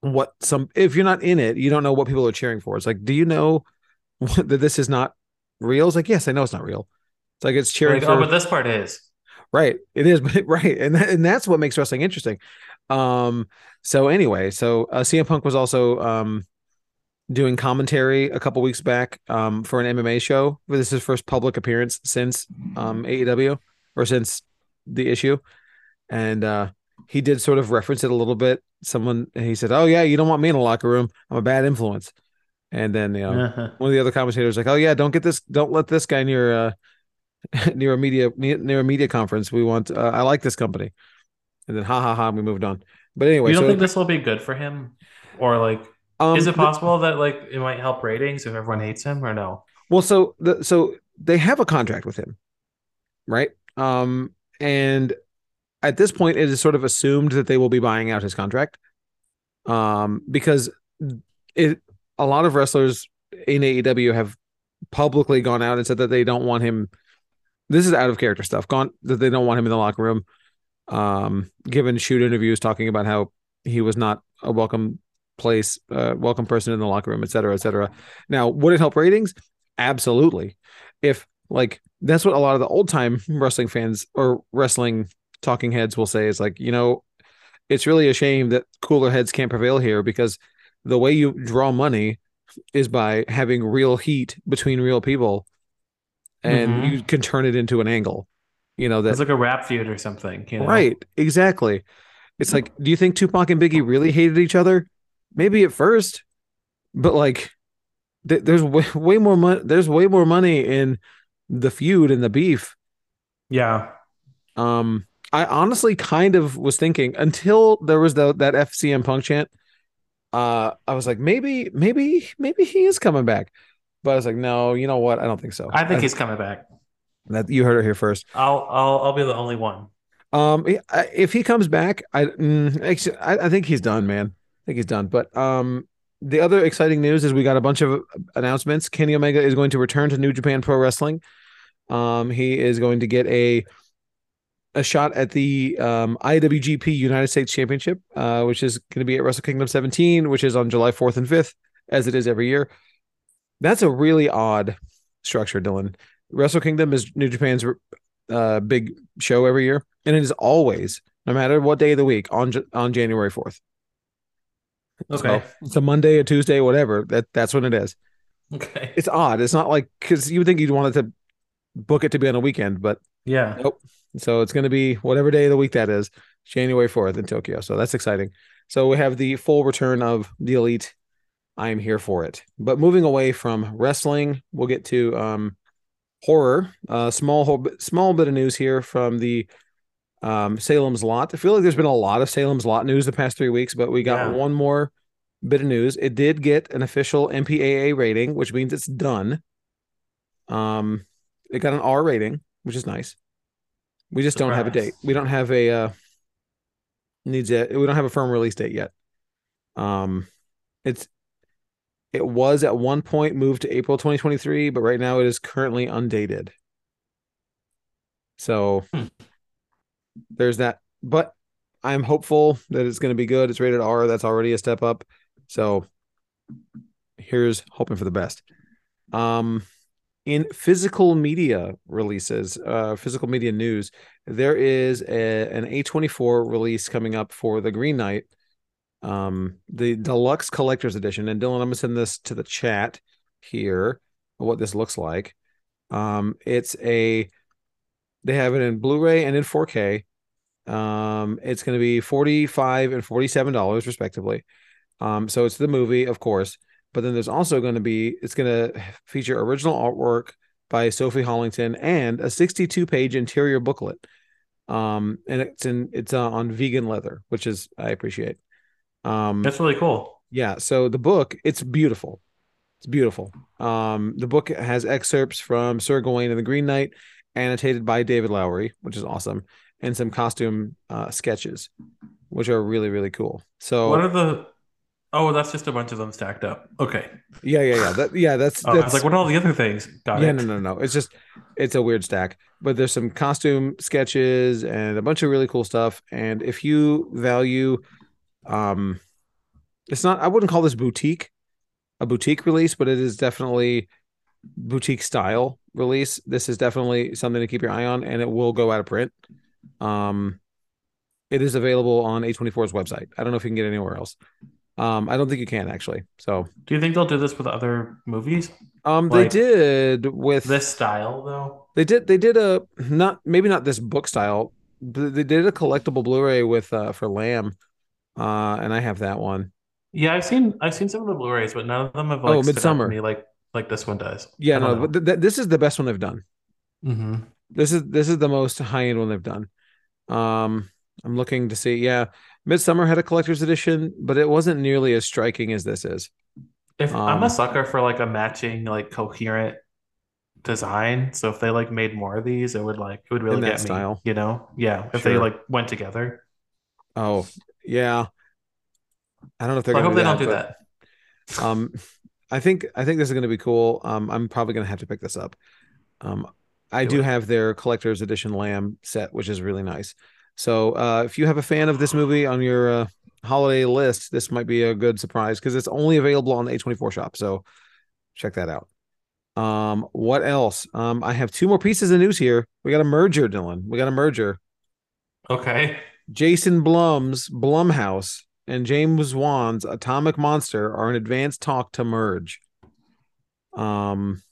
what some if you're not in it, you don't know what people are cheering for. It's like, do you know that this is not real? It's like, yes, I know it's not real. It's like it's cheering Like, for oh, but this part is. right. It is, but right, and that, and that's what makes wrestling interesting. Um. So anyway, so uh, CM Punk was also um doing commentary a couple weeks back um for an MMA show. This is his first public appearance since um AEW or since the issue, and uh he did sort of reference it a little bit. Someone he said, "Oh yeah, you don't want me in a locker room. I'm a bad influence." And then you know Uh-huh. one of the other commentators was like, "Oh yeah, don't get this, don't let this guy near uh near a media near, near a media conference. We want, uh, I like this company." And then ha ha ha, we moved on. But anyway, you don't so think this will be good for him, or like, um, is it the- possible that like it might help ratings if everyone hates him, or no? Well, so the so they have a contract with him, right? Um, and at this point, it is sort of assumed that they will be buying out his contract, um, because it a lot of wrestlers in AEW have publicly gone out and said that they don't want him. This is out of character stuff. Gone that they don't want him in the locker room. Um, given shoot interviews talking about how he was not a welcome place, uh, welcome person in the locker room, et cetera, et cetera. Now, would it help ratings? Absolutely. If like that's what a lot of the old time wrestling fans or wrestling talking heads will say is like, you know, it's really a shame that cooler heads can't prevail here because the way you draw money is by having real heat between real people and Mhm. you can turn it into an angle. You know, that It's like a rap feud or something. You know? Right, exactly. It's like, do you think Tupac and Biggie really hated each other? Maybe at first, but like, th- there's way, way more money. There's way more money in the feud and the beef. Yeah. Um, I honestly kind of was thinking until there was the, that FCM Punk chant. Uh, I was like, maybe, maybe, maybe he is coming back. But I was like, no, you know what? I don't think so. I think he's coming back. that you heard it here first. I'll I'll I'll be the only one. Um, if he comes back, I, mm, I I think he's done, man. I think he's done. But um, the other exciting news is we got a bunch of announcements. Kenny Omega is going to return to New Japan Pro Wrestling. Um, he is going to get a a shot at the um, IWGP United States Championship, uh, which is going to be at Wrestle Kingdom 17, which is on July 4th and 5th, as it is every year. That's a really odd structure, Dylan. Wrestle Kingdom is New Japan's uh, big show every year, and it is always, no matter what day of the week, on on January 4th. Okay. So it's a Monday, a Tuesday, whatever. That that's when it is. Okay. It's odd. It's not like because you would think you'd want it to book it to be on a weekend, but Yeah. Nope. So it's going to be whatever day of the week that is, January 4th in Tokyo. So that's exciting. So we have the full return of the Elite. I am here for it. But moving away from wrestling, we'll get to um, horror. Uh, small small bit of news here from the um, Salem's Lot. I feel like there's been a lot of Salem's Lot news the past three weeks, but we got Yeah. one more bit of news. It did get an official MPAA rating, which means it's done. Um, it got an R rating, which is nice. We just don't have a date. We don't have a uh needs a we don't have a firm release date yet. Um it's it was at one point moved to April 2023, but right now it is currently undated. So Hmm. there's that. But I'm hopeful that it's going to be good. It's rated R. That's already a step up. So here's hoping for the best. Um, in physical media releases, uh, physical media news, there is a, an A24 release coming up for the Green Knight, um, the deluxe collector's edition. And Dylan, I'm gonna send this to the chat here. What this looks like. Um, it's a they have it in Blu-ray and in 4K. Um, it's going to be 45 and 47 dollars respectively. Um, so it's the movie, of course, but then there's also going to be it's going to feature original artwork by Sophie Hollington and a 62 page interior booklet. Um, and it's in it's uh, on vegan leather, which is I appreciate. Um, That's really cool. yeah, so the book, it's beautiful. It's beautiful. Um, the book has excerpts from Sir Gawain and the Green Knight, annotated by David Lowery, which is awesome, and some costume uh, sketches, which are really really cool. So What are the? Oh, that's just a bunch of them stacked up. Okay. yeah, yeah, yeah, that, yeah. That's Oh, I was like, what are all the other things? Got yeah, it. no, no, no. It's just it's a weird stack, but there's some costume sketches and a bunch of really cool stuff. And if you value, um, it's not. I wouldn't call this boutique a boutique release, but it is definitely boutique style release. This is definitely something to keep your eye on, and it will go out of print. Um, it is available on A24's website. I don't know if you can get anywhere else. Um, I don't think you can actually. So, Do you think they'll do this with other movies? um, they did with This style, though. They did. They did a not maybe not this book style. But they did a collectible Blu-ray with uh for Lamb, uh, and I have that one. Yeah, I've seen I've seen some of the Blu-rays, but none of them have like Oh, stood out to me like like this one does. Yeah, no, know. th- th- this is the best one they've done. Mhm. This is this is the most high end one they've done. Um, I'm looking to see. Yeah, Midsummer had a collector's edition, but it wasn't nearly as striking as this is. If I'm Um, a sucker for like a matching like coherent design, so if they like made more of these, it would like it would really that get me, you know? Yeah, if they like went together. Oh, yeah. I don't know if they're I hope they don't do do that, that. Um, I think I think this is gonna be cool. Um, I'm probably gonna have to pick this up. Um, I Do do have their collector's edition Lamb set, which is really nice. So, uh, if you have a fan of this movie on your uh, holiday list, this might be a good surprise because it's only available on the A24 shop. So check that out. Um, what else? Um, I have two more pieces of news here. We got a merger, Dylan. We got a merger. Okay. Jason Blum's Blumhouse and James Wan's Atomic Monster are in advanced talk to merge. Um,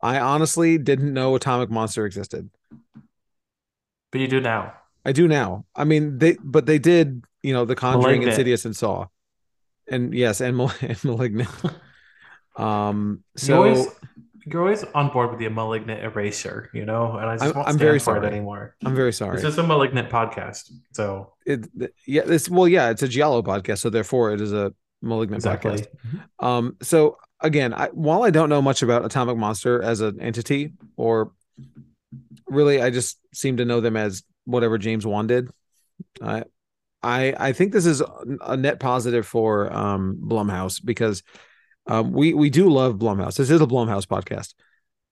I honestly didn't know Atomic Monster existed. But you do now. I do now. I mean, they but they did, you know, The Conjuring, Malignant. Insidious, and Saw, and yes, and, Mal- and Malignant. um, So you're always, you're always on board with the malignant erasure, you know, and I just I'm- won't I'm very sorry. anymore. I'm very sorry. It's just a malignant podcast, so it, yeah, this well, yeah, it's a Giallo podcast, so therefore it is a Malignant exactly. podcast. Um, so again, I, while I don't know much about Atomic Monster as an entity, or really, I just seem to know them as whatever James Wan did. I, I, I think this is a net positive for um Blumhouse because um, we we do love Blumhouse. This is a Blumhouse podcast.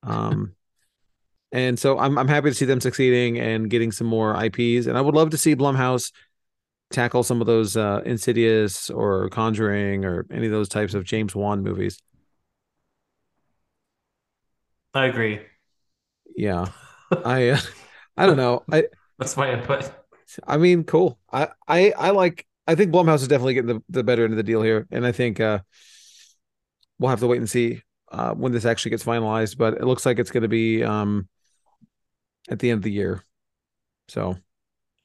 Um, and so I'm I'm happy to see them succeeding and getting some more IPs. And I would love to see Blumhouse tackle some of those uh, Insidious or Conjuring or any of those types of James Wan movies. I agree. Yeah, I uh, I don't know. I That's my input. I mean, cool. I I I like. I think Blumhouse is definitely getting the, the better end of the deal here, and I think uh, we'll have to wait and see uh, when this actually gets finalized. But it looks like it's going to be um, at the end of the year, so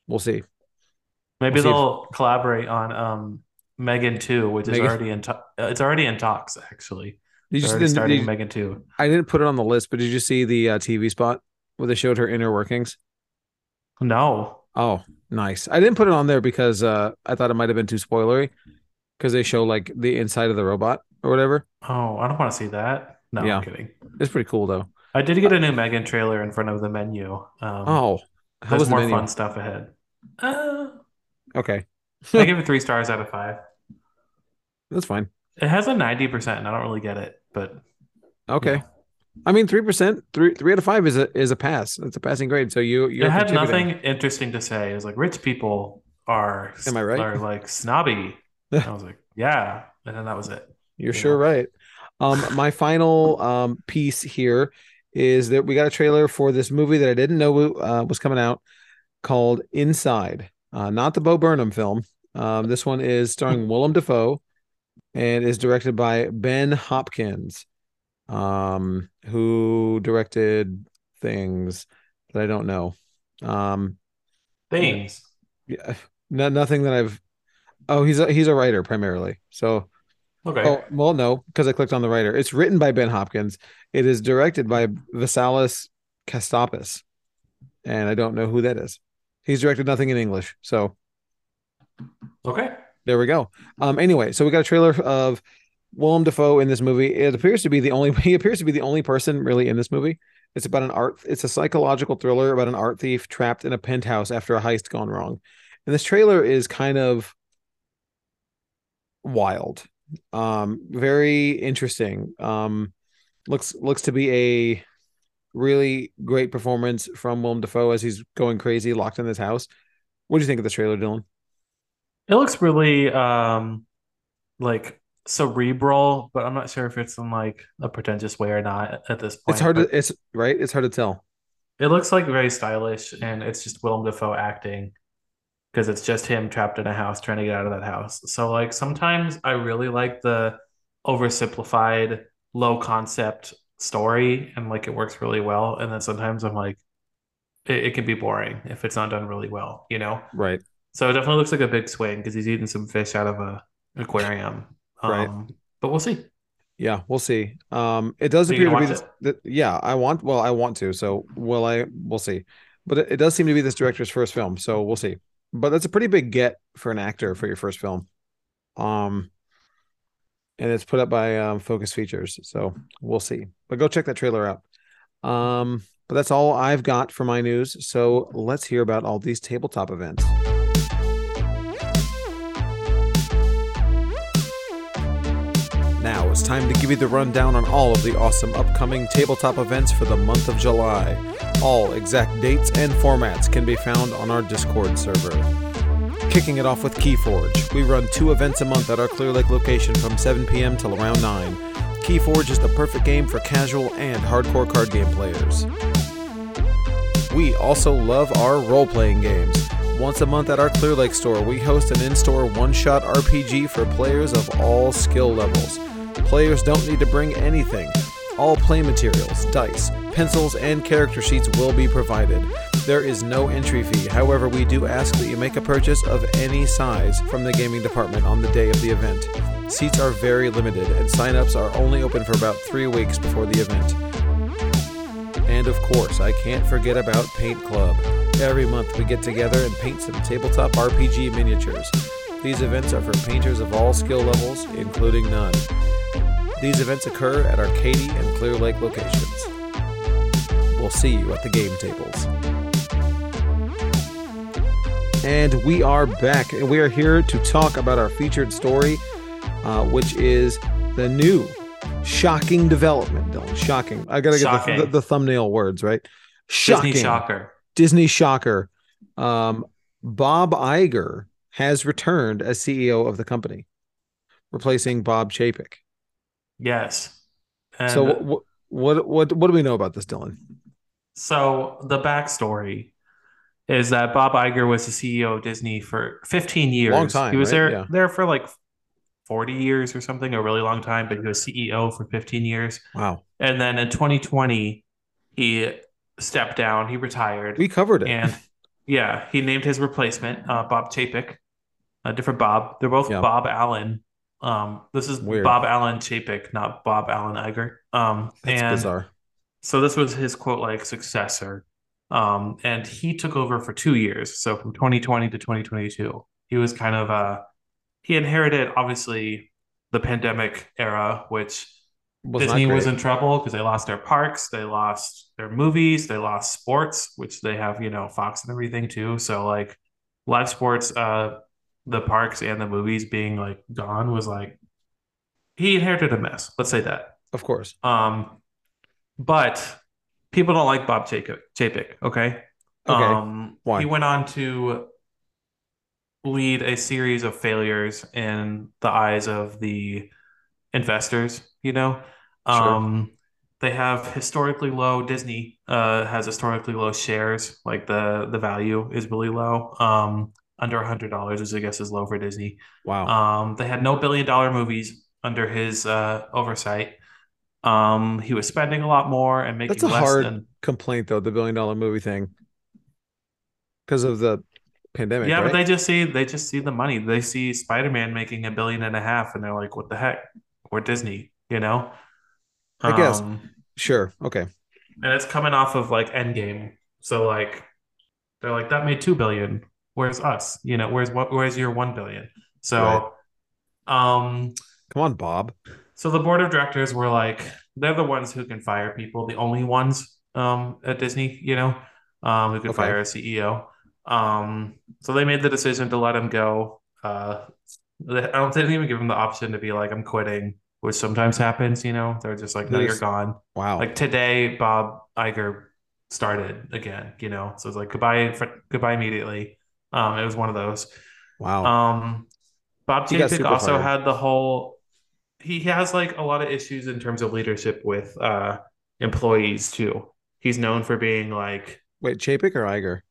we'll see. Maybe We'll see if- they'll collaborate on um Megan 2, which is already in to- uh, it's already in talks actually. Did you see starting Megan 2. I didn't put it on the list, but did you see the uh, TV spot where they showed her inner workings? No. Oh, nice. I didn't put it on there because uh, I thought it might have been too spoilery because they show like the inside of the robot or whatever. Oh, I don't want to see that. No, Yeah. I'm kidding. It's pretty cool though. I did get a new Megan trailer in front of the menu. Um, Oh, how there's was the more menu? fun stuff ahead. Uh, Okay, I give it three stars out of five. that's fine. It has a 90%, and I don't really get it, but Okay. Yeah. I mean, three percent, three three out of five is a is a pass. It's a passing grade. So you you're had nothing interesting to say. It was like rich people are Am I right? are like snobby. I was like, yeah, and then that was it. You're you sure know. right. Um, my final um piece here is that we got a trailer for this movie that I didn't know uh, was coming out called Inside. Uh, not the Bo Burnham film. Um, this one is starring Willem Dafoe and is directed by Ben Hopkins, um, who directed things that I don't know. Um, Things. yeah, no, nothing that I've. Oh, he's a he's a writer primarily. So Okay. Oh, well, no, because I clicked on the writer. It's written by Ben Hopkins. It is directed by Vasilis Katsoupis. And I don't know who that is. He's directed nothing in English. So Okay. there we go. Um, anyway, so we got a trailer of Willem Dafoe in this movie. It appears to be the only he appears to be the only person really in this movie. It's about an art, it's a psychological thriller about an art thief trapped in a penthouse after a heist gone wrong. And this trailer is kind of wild. Um, very interesting. Um, looks looks to be a really great performance from Willem Dafoe as he's going crazy, locked in this house. What do you think of this trailer, Dylan? It looks really um like cerebral, but I'm not sure if it's in like a pretentious way or not at this point. It's hard to it's right. It's hard to tell. It looks like very stylish, and it's just Willem Dafoe acting because it's just him trapped in a house trying to get out of that house. So like sometimes I really like the oversimplified, low concept story, and like it works really well. And then sometimes I'm like, it, it can be boring if it's not done really well, you know? Right. So it definitely looks like a big swing because he's eating some fish out of a aquarium. Right. Um, but we'll see. Yeah, we'll see. Um, it does So appear to be this, yeah, I want well, I want to. So will I we'll see. But it, it does seem to be this director's first film, so we'll see. But that's a pretty big get for an actor for your first film. Um and it's put up by um, Focus Features, so we'll see. But go check that trailer out. Um, but that's all I've got for my news. So let's hear about all these tabletop events. It's time to give you the rundown on all of the awesome upcoming tabletop events for the month of July. All exact dates and formats can be found on our Discord server. kicking it off with Keyforge. We run two events a month at our Clear Lake location from 7 p.m. till around 9. Keyforge is the perfect game for casual and hardcore card game players. We also love our role playing games. Once a month at our Clear Lake store, we host an in store one shot RPG for players of all skill levels. Players don't need to bring anything. All play materials, dice, pencils, and character sheets will be provided. There is no entry fee. However, we do ask that you make a purchase of any size from the gaming department on the day of the event. Seats are very limited, and sign-ups are only open for about three weeks before the event. And of course, I can't forget about Paint Club. Every month we get together and paint some tabletop RPG miniatures. These events are for painters of all skill levels, including none. These events occur at our Katy and Clear Lake locations. We'll see you at the game tables. And we are back, and we are here to talk about our featured story, uh, which is the new shocking development. Dylan, shocking. I gotta get the, the, the, thumbnail words right. Shocking. Disney shocker. Disney shocker. Um, Bob Iger has returned as CEO of the company, replacing Bob Chapek. Yes. And so what, what what what do we know about this, Dylan? So the backstory is that Bob Iger was the CEO of Disney for 15 years. Long time. He was right? there yeah. there for like 40 years or something, a really long time, but he was CEO for 15 years. Wow. And then in 2020, he stepped down. He retired. We covered it. And yeah, he named his replacement uh, Bob Chapek, a different Bob. They're both yeah. Bob Allen. Um, this is Weird. Bob Allen Chapek, not Bob Allen Iger. Um, That's and bizarre. So this was his quote like successor. Um, and he took over for two years. So from 2020 to 2022, he was kind of uh he inherited obviously the pandemic era, which was Disney was in trouble because they lost their parks, they lost their movies, they lost sports, which they have, you know, Fox and everything too. So like live sports, uh, the parks and the movies being like gone was like he inherited a mess. Let's say that. Of course. Um, but people don't like Bob Chapek. Chapek okay. Okay. Um, Why? He went on to lead a series of failures in the eyes of the investors. You know, Sure. um, they have historically low. Disney uh, has historically low shares. Like the the value is really low. Um, under a hundred dollars, which I guess is low for Disney. Wow. Um, they had no billion dollar movies under his uh, oversight. Um, he was spending a lot more and making That's a less hard than complaint though, the billion dollar movie thing. Because of the pandemic. yeah, right? but they just see they just see the money. They see Spider Man making a billion and a half, and they're like, "What the heck? We're Disney," you know. I guess. Um, Sure. Okay. and it's coming off of like Endgame, so like they're like that made two billion. Where's us? You know, where's what? Where's your one billion? So, um, Come on, Bob. So the board of directors were like, they're the ones who can fire people, the only ones um, at Disney, you know, um, who can Okay. fire a CEO. Um, so they made the decision to let him go. Uh, they, I don't they didn't even give him the option to be like, I'm quitting, which sometimes happens, you know. They're just like, no, you're gone. Wow. Like today, Bob Iger started again, you know. So it's like goodbye, fr- goodbye immediately. Um, it was one of those. wow. Um, Bob Chapek also had the whole. He has like a lot of issues in terms of leadership with uh, employees too. He's known for being like Wait, Chapek or Iger?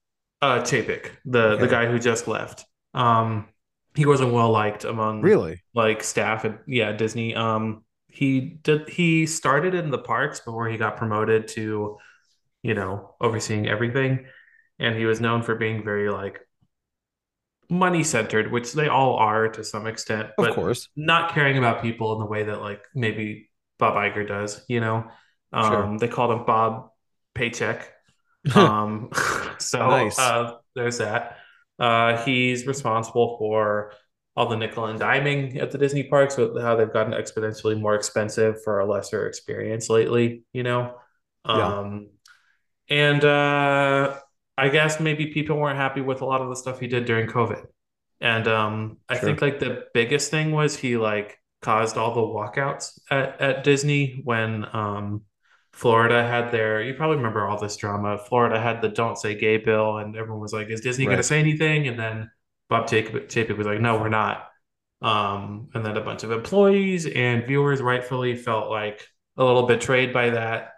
uh, Chapek, the the guy who just left. Um, he wasn't well liked among Really? like staff at yeah Disney. Um, he did he started in the parks before he got promoted to, you know, overseeing everything, and he was known for being very like money centered, which they all are to some extent, Of but course. not caring about people in the way that like maybe Bob Iger does. You know, um, Sure. they called him Bob Paycheck. Um, so Nice. uh, there's that. Uh, he's responsible for all the nickel and diming at the Disney parks, with how they've gotten exponentially more expensive for a lesser experience lately, you know? Yeah. Um, and uh, I guess maybe people weren't happy with a lot of the stuff he did during COVID. And um, I Sure. think like the biggest thing was he like caused all the walkouts at, at Disney when um, Florida had their, you probably remember all this drama. Florida had the don't say gay bill, and everyone was like, is Disney going to say anything? And then Bob Chapek was like, no, we're not. Um, and then a bunch of employees and viewers rightfully felt like a little betrayed by that.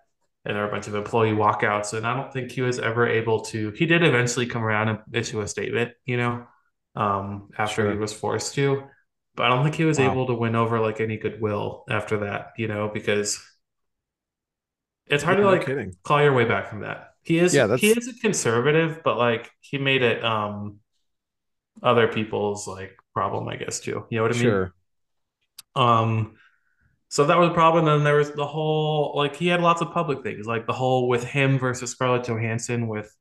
And there were a bunch of employee walkouts. And I don't think he was ever able to. He did eventually come around and issue a statement, you know, um, after sure. he was forced to. But I don't think he was wow. able to win over like any goodwill after that, you know, because it's hard yeah, to like kidding. claw your way back from that. He is yeah, that's... he is a conservative, but like he made it um other people's like problem, I guess too. You know what I mean? Sure. Um so that was a problem. And then there was the whole like he had lots of public things, like the whole with him versus Scarlett Johansson with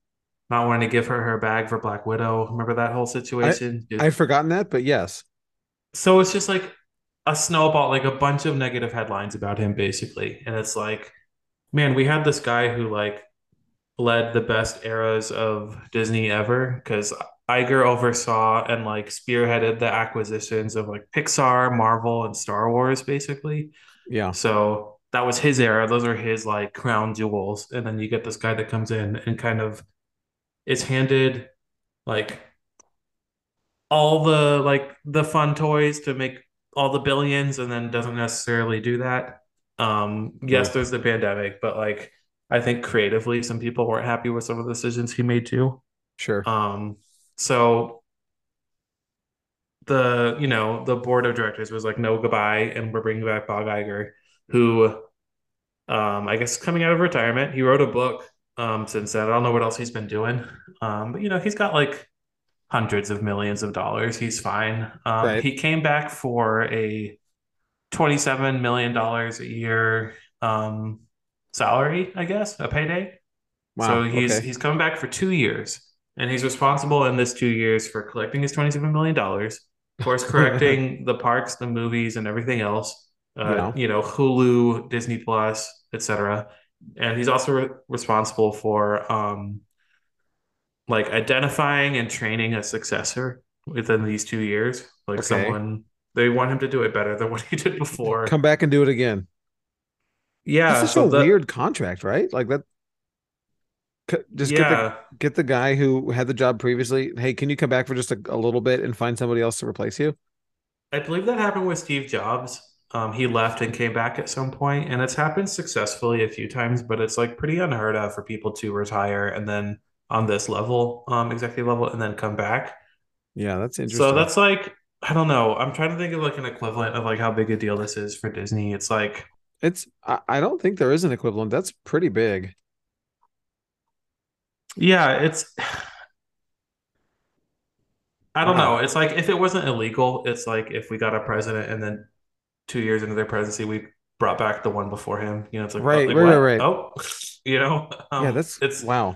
not wanting to give her her bag for Black Widow. Remember that whole situation? I, I've forgotten that, but yes. So it's just like a snowball, like a bunch of negative headlines about him, basically. And it's like, man, we had this guy who like led the best eras of Disney ever because Iger oversaw and like spearheaded the acquisitions of like Pixar, Marvel, and Star Wars, basically. Yeah. So that was his era. Those are his like crown jewels. And then you get this guy that comes in and kind of is handed like all the like the fun toys to make all the billions and then doesn't necessarily do that. Um yes, there's the pandemic, but like I think creatively some people weren't happy with some of the decisions he made too. Sure. Um so the you know the board of directors was like no goodbye and we're bringing back Bob Iger who um I guess coming out of retirement he wrote a book um since then. I don't know what else he's been doing um but you know he's got like hundreds of millions of dollars. He's fine. Um right. he came back for a 27 million dollars a year um salary I guess a payday. Wow, so he's okay. he's coming back for 2 years and he's responsible in this two years for collecting his $27 million course correcting the parks the movies and everything else uh, yeah. you know hulu disney plus etc and he's also re- responsible for um like identifying and training a successor within these two years. Like okay. someone they want him to do it better than what he did before. Come back and do it again. Yeah this is so a weird contract right? Like that just yeah. get the get the guy who had the job previously. Hey, can you come back for just a, a, little bit and find somebody else to replace you? I believe that happened with Steve Jobs. Um, he left and came back at some point, and it's happened successfully a few times, but it's like pretty unheard of for people to retire and then on this level, um, executive level, and then come back. Yeah, that's interesting. So that's like I don't know. I'm trying to think of like an equivalent of like how big a deal this is for Disney. It's like it's I, I don't think there is an equivalent. That's pretty big. Yeah, it's I don't know. It's like if it wasn't illegal, it's like if we got a president and then two years into their presidency, we brought back the one before him. You know, it's like right, like, right, right, right. Oh, you know, um, yeah, that's it's wow.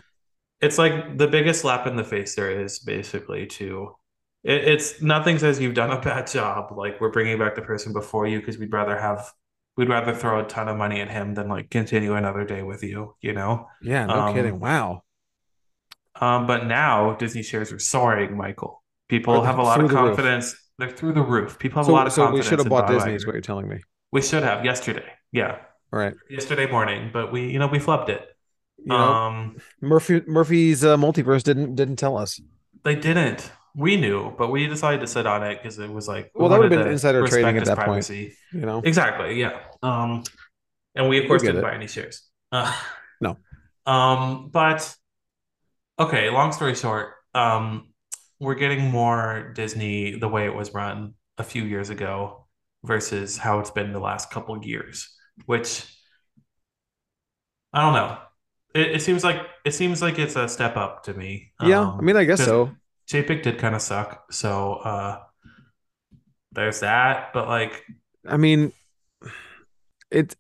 It's like the biggest slap in the face there is, basically. To it, it's nothing says you've done a bad job. Like we're bringing back the person before you because we'd rather have we'd rather throw a ton of money at him than like continue another day with you. You know? Yeah, no um, kidding. Wow. Um, but now Disney shares are soaring, Michael. People have a lot of confidence. Roof. They're through the roof. People have so, a lot of so confidence. So we should have bought Disney, is what you're telling me. We should have yesterday. Yeah. All right. Yesterday morning, but we, you know, we flubbed it. You know, um, Murphy Murphy's uh, multiverse didn't didn't tell us. They didn't. We knew, but we decided to sit on it because it was like well, that would have been insider trading at that privacy. point. You know, exactly. Yeah. Um, and we of course didn't it. buy any shares. Uh, no. Um, but Okay, long story short, um, we're getting more Disney the way it was run a few years ago versus how it's been the last couple years, which I don't know. It, it seems like it seems like it's a step up to me. Yeah, um, I mean, I guess so. Chapek did kind of suck, so uh, there's that. But like, I mean, it.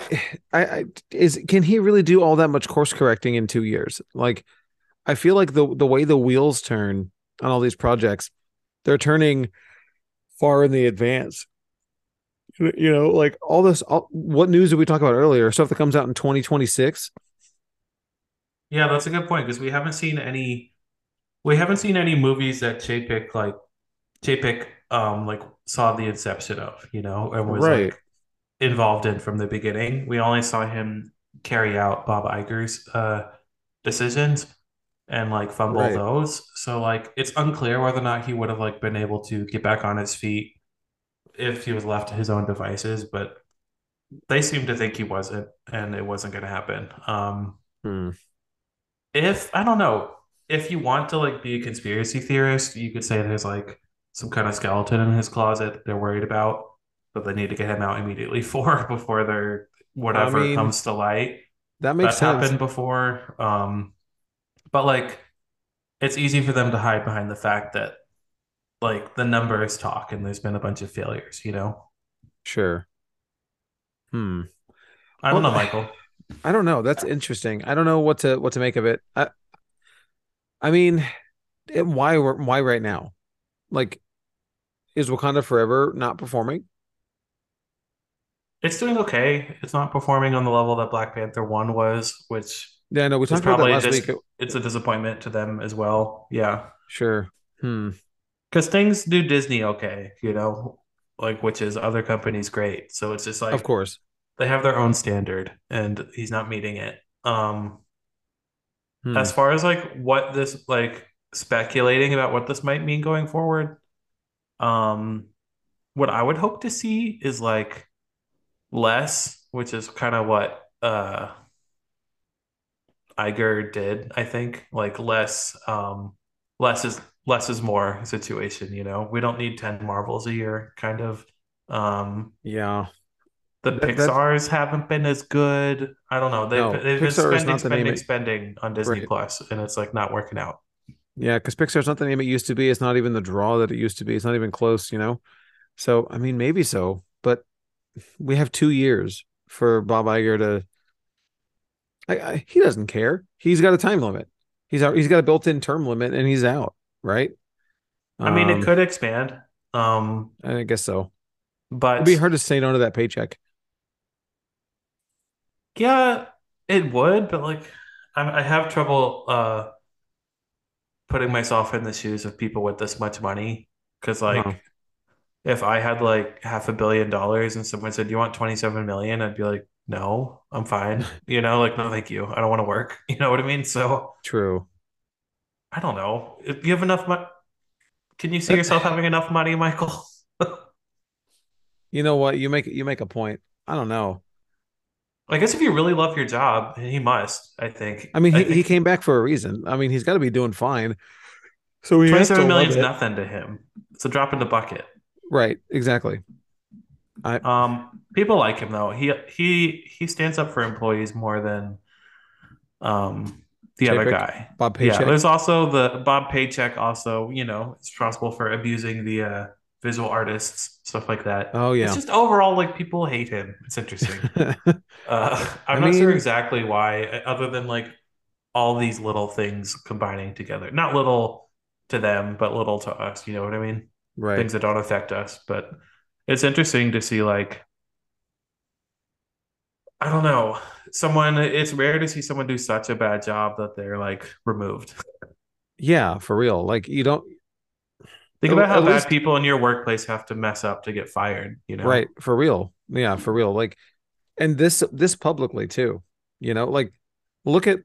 I, I is can he really do all that much course correcting in two years? Like, I feel like the the way the wheels turn on all these projects, they're turning far in the advance. You know, like all this. All, what news did we talk about earlier? Stuff that comes out in twenty twenty six. Yeah, that's a good point because we haven't seen any. We haven't seen any movies that Chapek like Chapek um like saw the inception of, you know, and was right. like involved in from the beginning. We only saw him carry out Bob Iger's uh, decisions, and like fumble Right. those. So like it's unclear whether or not he would have like been able to get back on his feet if he was left to his own devices, but they seem to think he wasn't and it wasn't going to happen. Um Hmm. if I don't know, if you want to like be a conspiracy theorist, you could say there's like some kind of skeleton in his closet they're worried about, but they need to get him out immediately for before they're I whatever mean, comes to light. that makes That's sense. happened before. Um, but like it's easy for them to hide behind the fact that like the numbers talk and there's been a bunch of failures, you know? Sure. Hmm. I don't Well, know, Michael. I don't know. That's interesting. I don't know what to what to make of it. I I mean, it- why why right now? Like, is Wakanda Forever not performing? It's doing okay. It's not performing on the level that Black Panther 1 was, which Yeah, no, we is talked about that probably last just week. it's a disappointment to them as well. Yeah. Sure. Hmm. Because things do Disney okay, you know, like which is other companies great. So it's just like, Of course. they have their own standard and he's not meeting it. Um, Hmm. as far as like what this like speculating about what this might mean going forward, um, what I would hope to see is like less, which is kind of what uh Iger did, I think. Like less um less is less is more situation, you know. We don't need 10 Marvels a year, kind of. Um Yeah. the That Pixars haven't been as good. I don't know. They've no, they've been spending, not the name spending, spending on Disney right. Plus, and it's like not working out. Yeah, because Pixar's not the name it used to be. It's not even the draw that it used to be. It's not even close, you know? So, I mean, maybe so, but we have two years for Bob Iger to. I, I, he doesn't care. He's got a time limit. He's out. He's got a built-in term limit, and he's out. Right. I mean, it Um, could expand. Um, I guess so. But It'd be hard to say no to that paycheck. yeah, it would, but like I, I have trouble uh putting myself in the shoes of people with this much money because like if I had like half a billion dollars and someone said, "Do "You want 27 million?" I'd be like, "No, I'm fine." You know, like, "No, thank you. I don't want to work." You know what I mean? So, True. I don't know. If you have enough money, can you see yourself having enough money, Michael? you know what? You make you make a point. I don't know. I guess if you really love your job, he must, I think. I mean, I he, he came back for a reason. I mean, he's got to be doing fine. So he 27 million is nothing to him. It's a drop in the bucket. Right. Exactly. I Um, people like him though. He he he stands up for employees more than um the other Chapek, guy. Bob Paycheck. Yeah, there's also the Bob Paycheck also, you know, is responsible for abusing the uh visual artists, stuff like that. Oh yeah. It's just overall like people hate him. It's interesting. Uh I I'm not sure exactly why, other than like all these little things combining together. Not little to them, but little to us, you know what I mean? Right. Things that don't affect us. But it's interesting to see like I don't know. Someone, it's rare to see someone do such a bad job that they're like removed. Yeah, for real. Like you don't Think about how bad least people in your workplace have to mess up to get fired, you know. right, for real. Yeah, for real. Like and this this publicly too. You know, like look at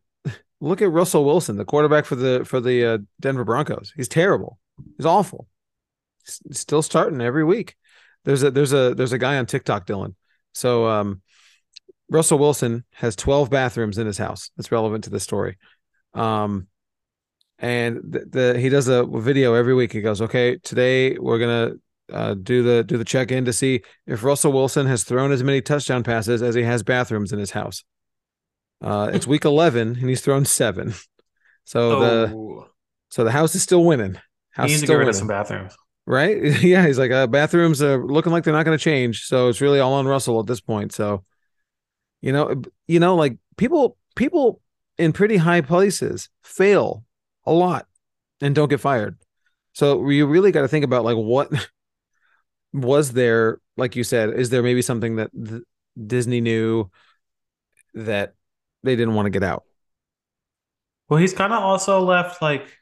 look at Russell Wilson, the quarterback for the for the uh, Denver Broncos. He's terrible. He's awful. Still starting every week. There's a there's a there's a guy on TikTok, Dylan. So um Russell Wilson has 12 bathrooms in his house. That's relevant to the story. Um and the, the he does a video every week. He goes, "Okay, today we're gonna uh, do the do the check in to see if Russell Wilson has thrown as many touchdown passes as he has bathrooms in his house." Uh, it's week eleven, and he's thrown seven. So the Oh, so the house is still winning. House is needs to get still rid of some bathrooms. Right? yeah, he's like, uh, bathrooms are looking like they're not going to change. So it's really all on Russell at this point. So you know, you know, like people people in pretty high places fail a lot and don't get fired. So you really got to think about like what was there, like you said, is there maybe something that th- Disney knew that they didn't want to get out? Well, he's kind of also left like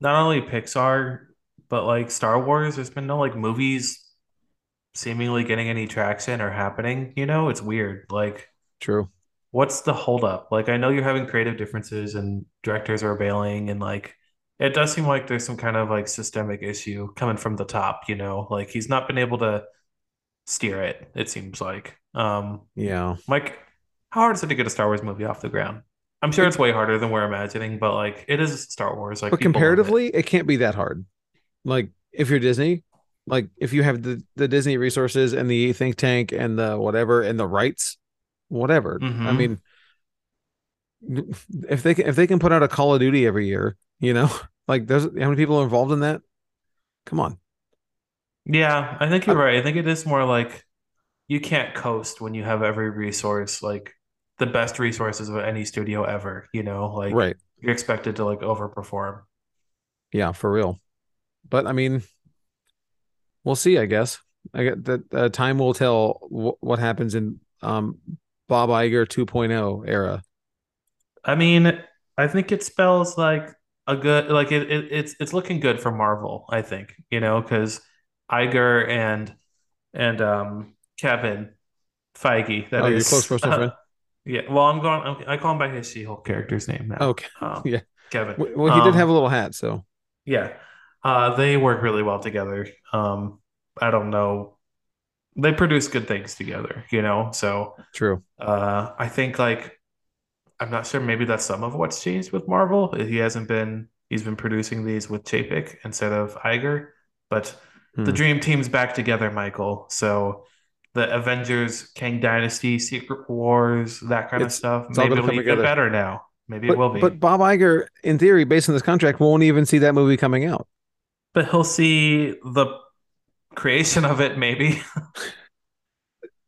not only Pixar, but like Star Wars. There's been no like movies seemingly getting any traction or happening. You know, it's weird. Like True. what's the holdup? Like, I know you're having creative differences and directors are bailing, and like, it does seem like there's some kind of like systemic issue coming from the top, you know? Like, he's not been able to steer it, it seems like. Um, Yeah. Mike, how hard is it to get a Star Wars movie off the ground? I'm sure it's way harder than we're imagining, but like, it is Star Wars. Like, But love it. comparatively, it can't be that hard. Like if you're Disney, like if you have the, the Disney resources and the think tank and the whatever and the rights, whatever. I Mhm. mean, if they can, if they can put out a Call of Duty every year, you know, like there's how many people are involved in that? Come on. Yeah, I think you're right. I think it is more like you can't coast when you have every resource, like the best resources of any studio ever, you know, like Right. you're expected to like overperform. Yeah, for real. But I mean, we'll see, I guess. I get that uh, time will tell wh- what happens in um Bob Iger 2.0 era. I mean, I think it spells like a good like it, it it's it's looking good for Marvel, I think, you know, because Iger and and um Kevin Feige, that Oh, your is close personal friend? yeah, well, I'm going. I'm, I call him by his She-Hulk character's name now. Okay. Um, Yeah. Kevin. Well, he did Um, have a little hat, so Yeah. Uh, they work really well together. Um, I don't know. They produce good things together, you know? So true. uh, I think like I'm not sure maybe that's some of what's changed with Marvel. He hasn't been he's been producing these with Chapek instead of Iger, but the Hmm. dream team's back together, Michael. So the Avengers, Kang Dynasty, Secret Wars, that kind of stuff. it's Maybe it'll be better now. Maybe But, it will be. but Bob Iger, in theory, based on this contract, won't even see that movie coming out. But he'll see the creation of it, maybe.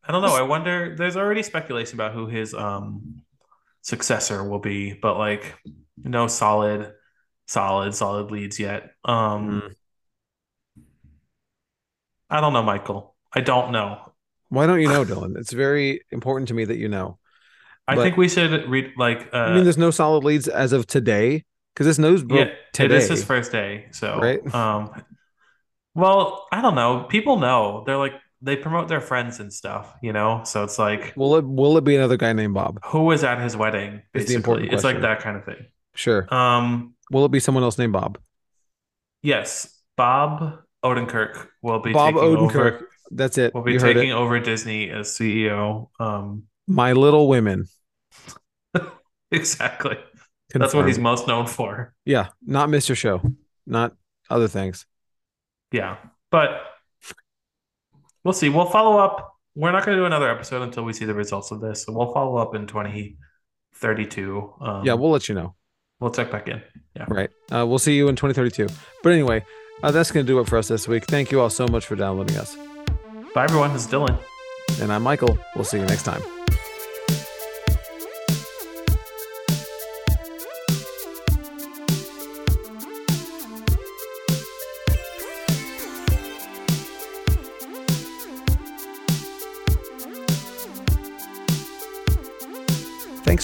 I don't know. I wonder. There's already speculation about who his um successor will be, but like no solid, solid, solid leads yet. Um, Mm. I don't know, Michael. I don't know. Why don't you know, Dylan? It's very important to me that you know. I But- think we should read like uh, I mean, there's no solid leads as of today because this news broke yeah, today. it is his first day, so Right? Um, well, I don't know. People know they're like they promote their friends and stuff, you know. So it's like Will it? Will it be another guy named Bob? who was at his wedding? Is the important it's like that kind of thing. Sure. Um, Will it be someone else named Bob? yes, Bob Odenkirk will be Bob taking Odenkirk. over. That's it. Will be You taking over Disney as CEO. Um, My Little Women. exactly. That's what he's most known for. Yeah, not Mr. Show, not other things. Yeah, but we'll see. We'll follow up. We're not going to do another episode until we see the results of this. So we'll follow up in 2032. Um, Yeah, we'll let you know. we'll check back in. Yeah. Right. Uh, we'll see you in 2032. But anyway, uh, that's going to do it for us this week. Thank you all so much for downloading us. Bye, everyone. This is Dylan. And I'm Michael. We'll see you next time.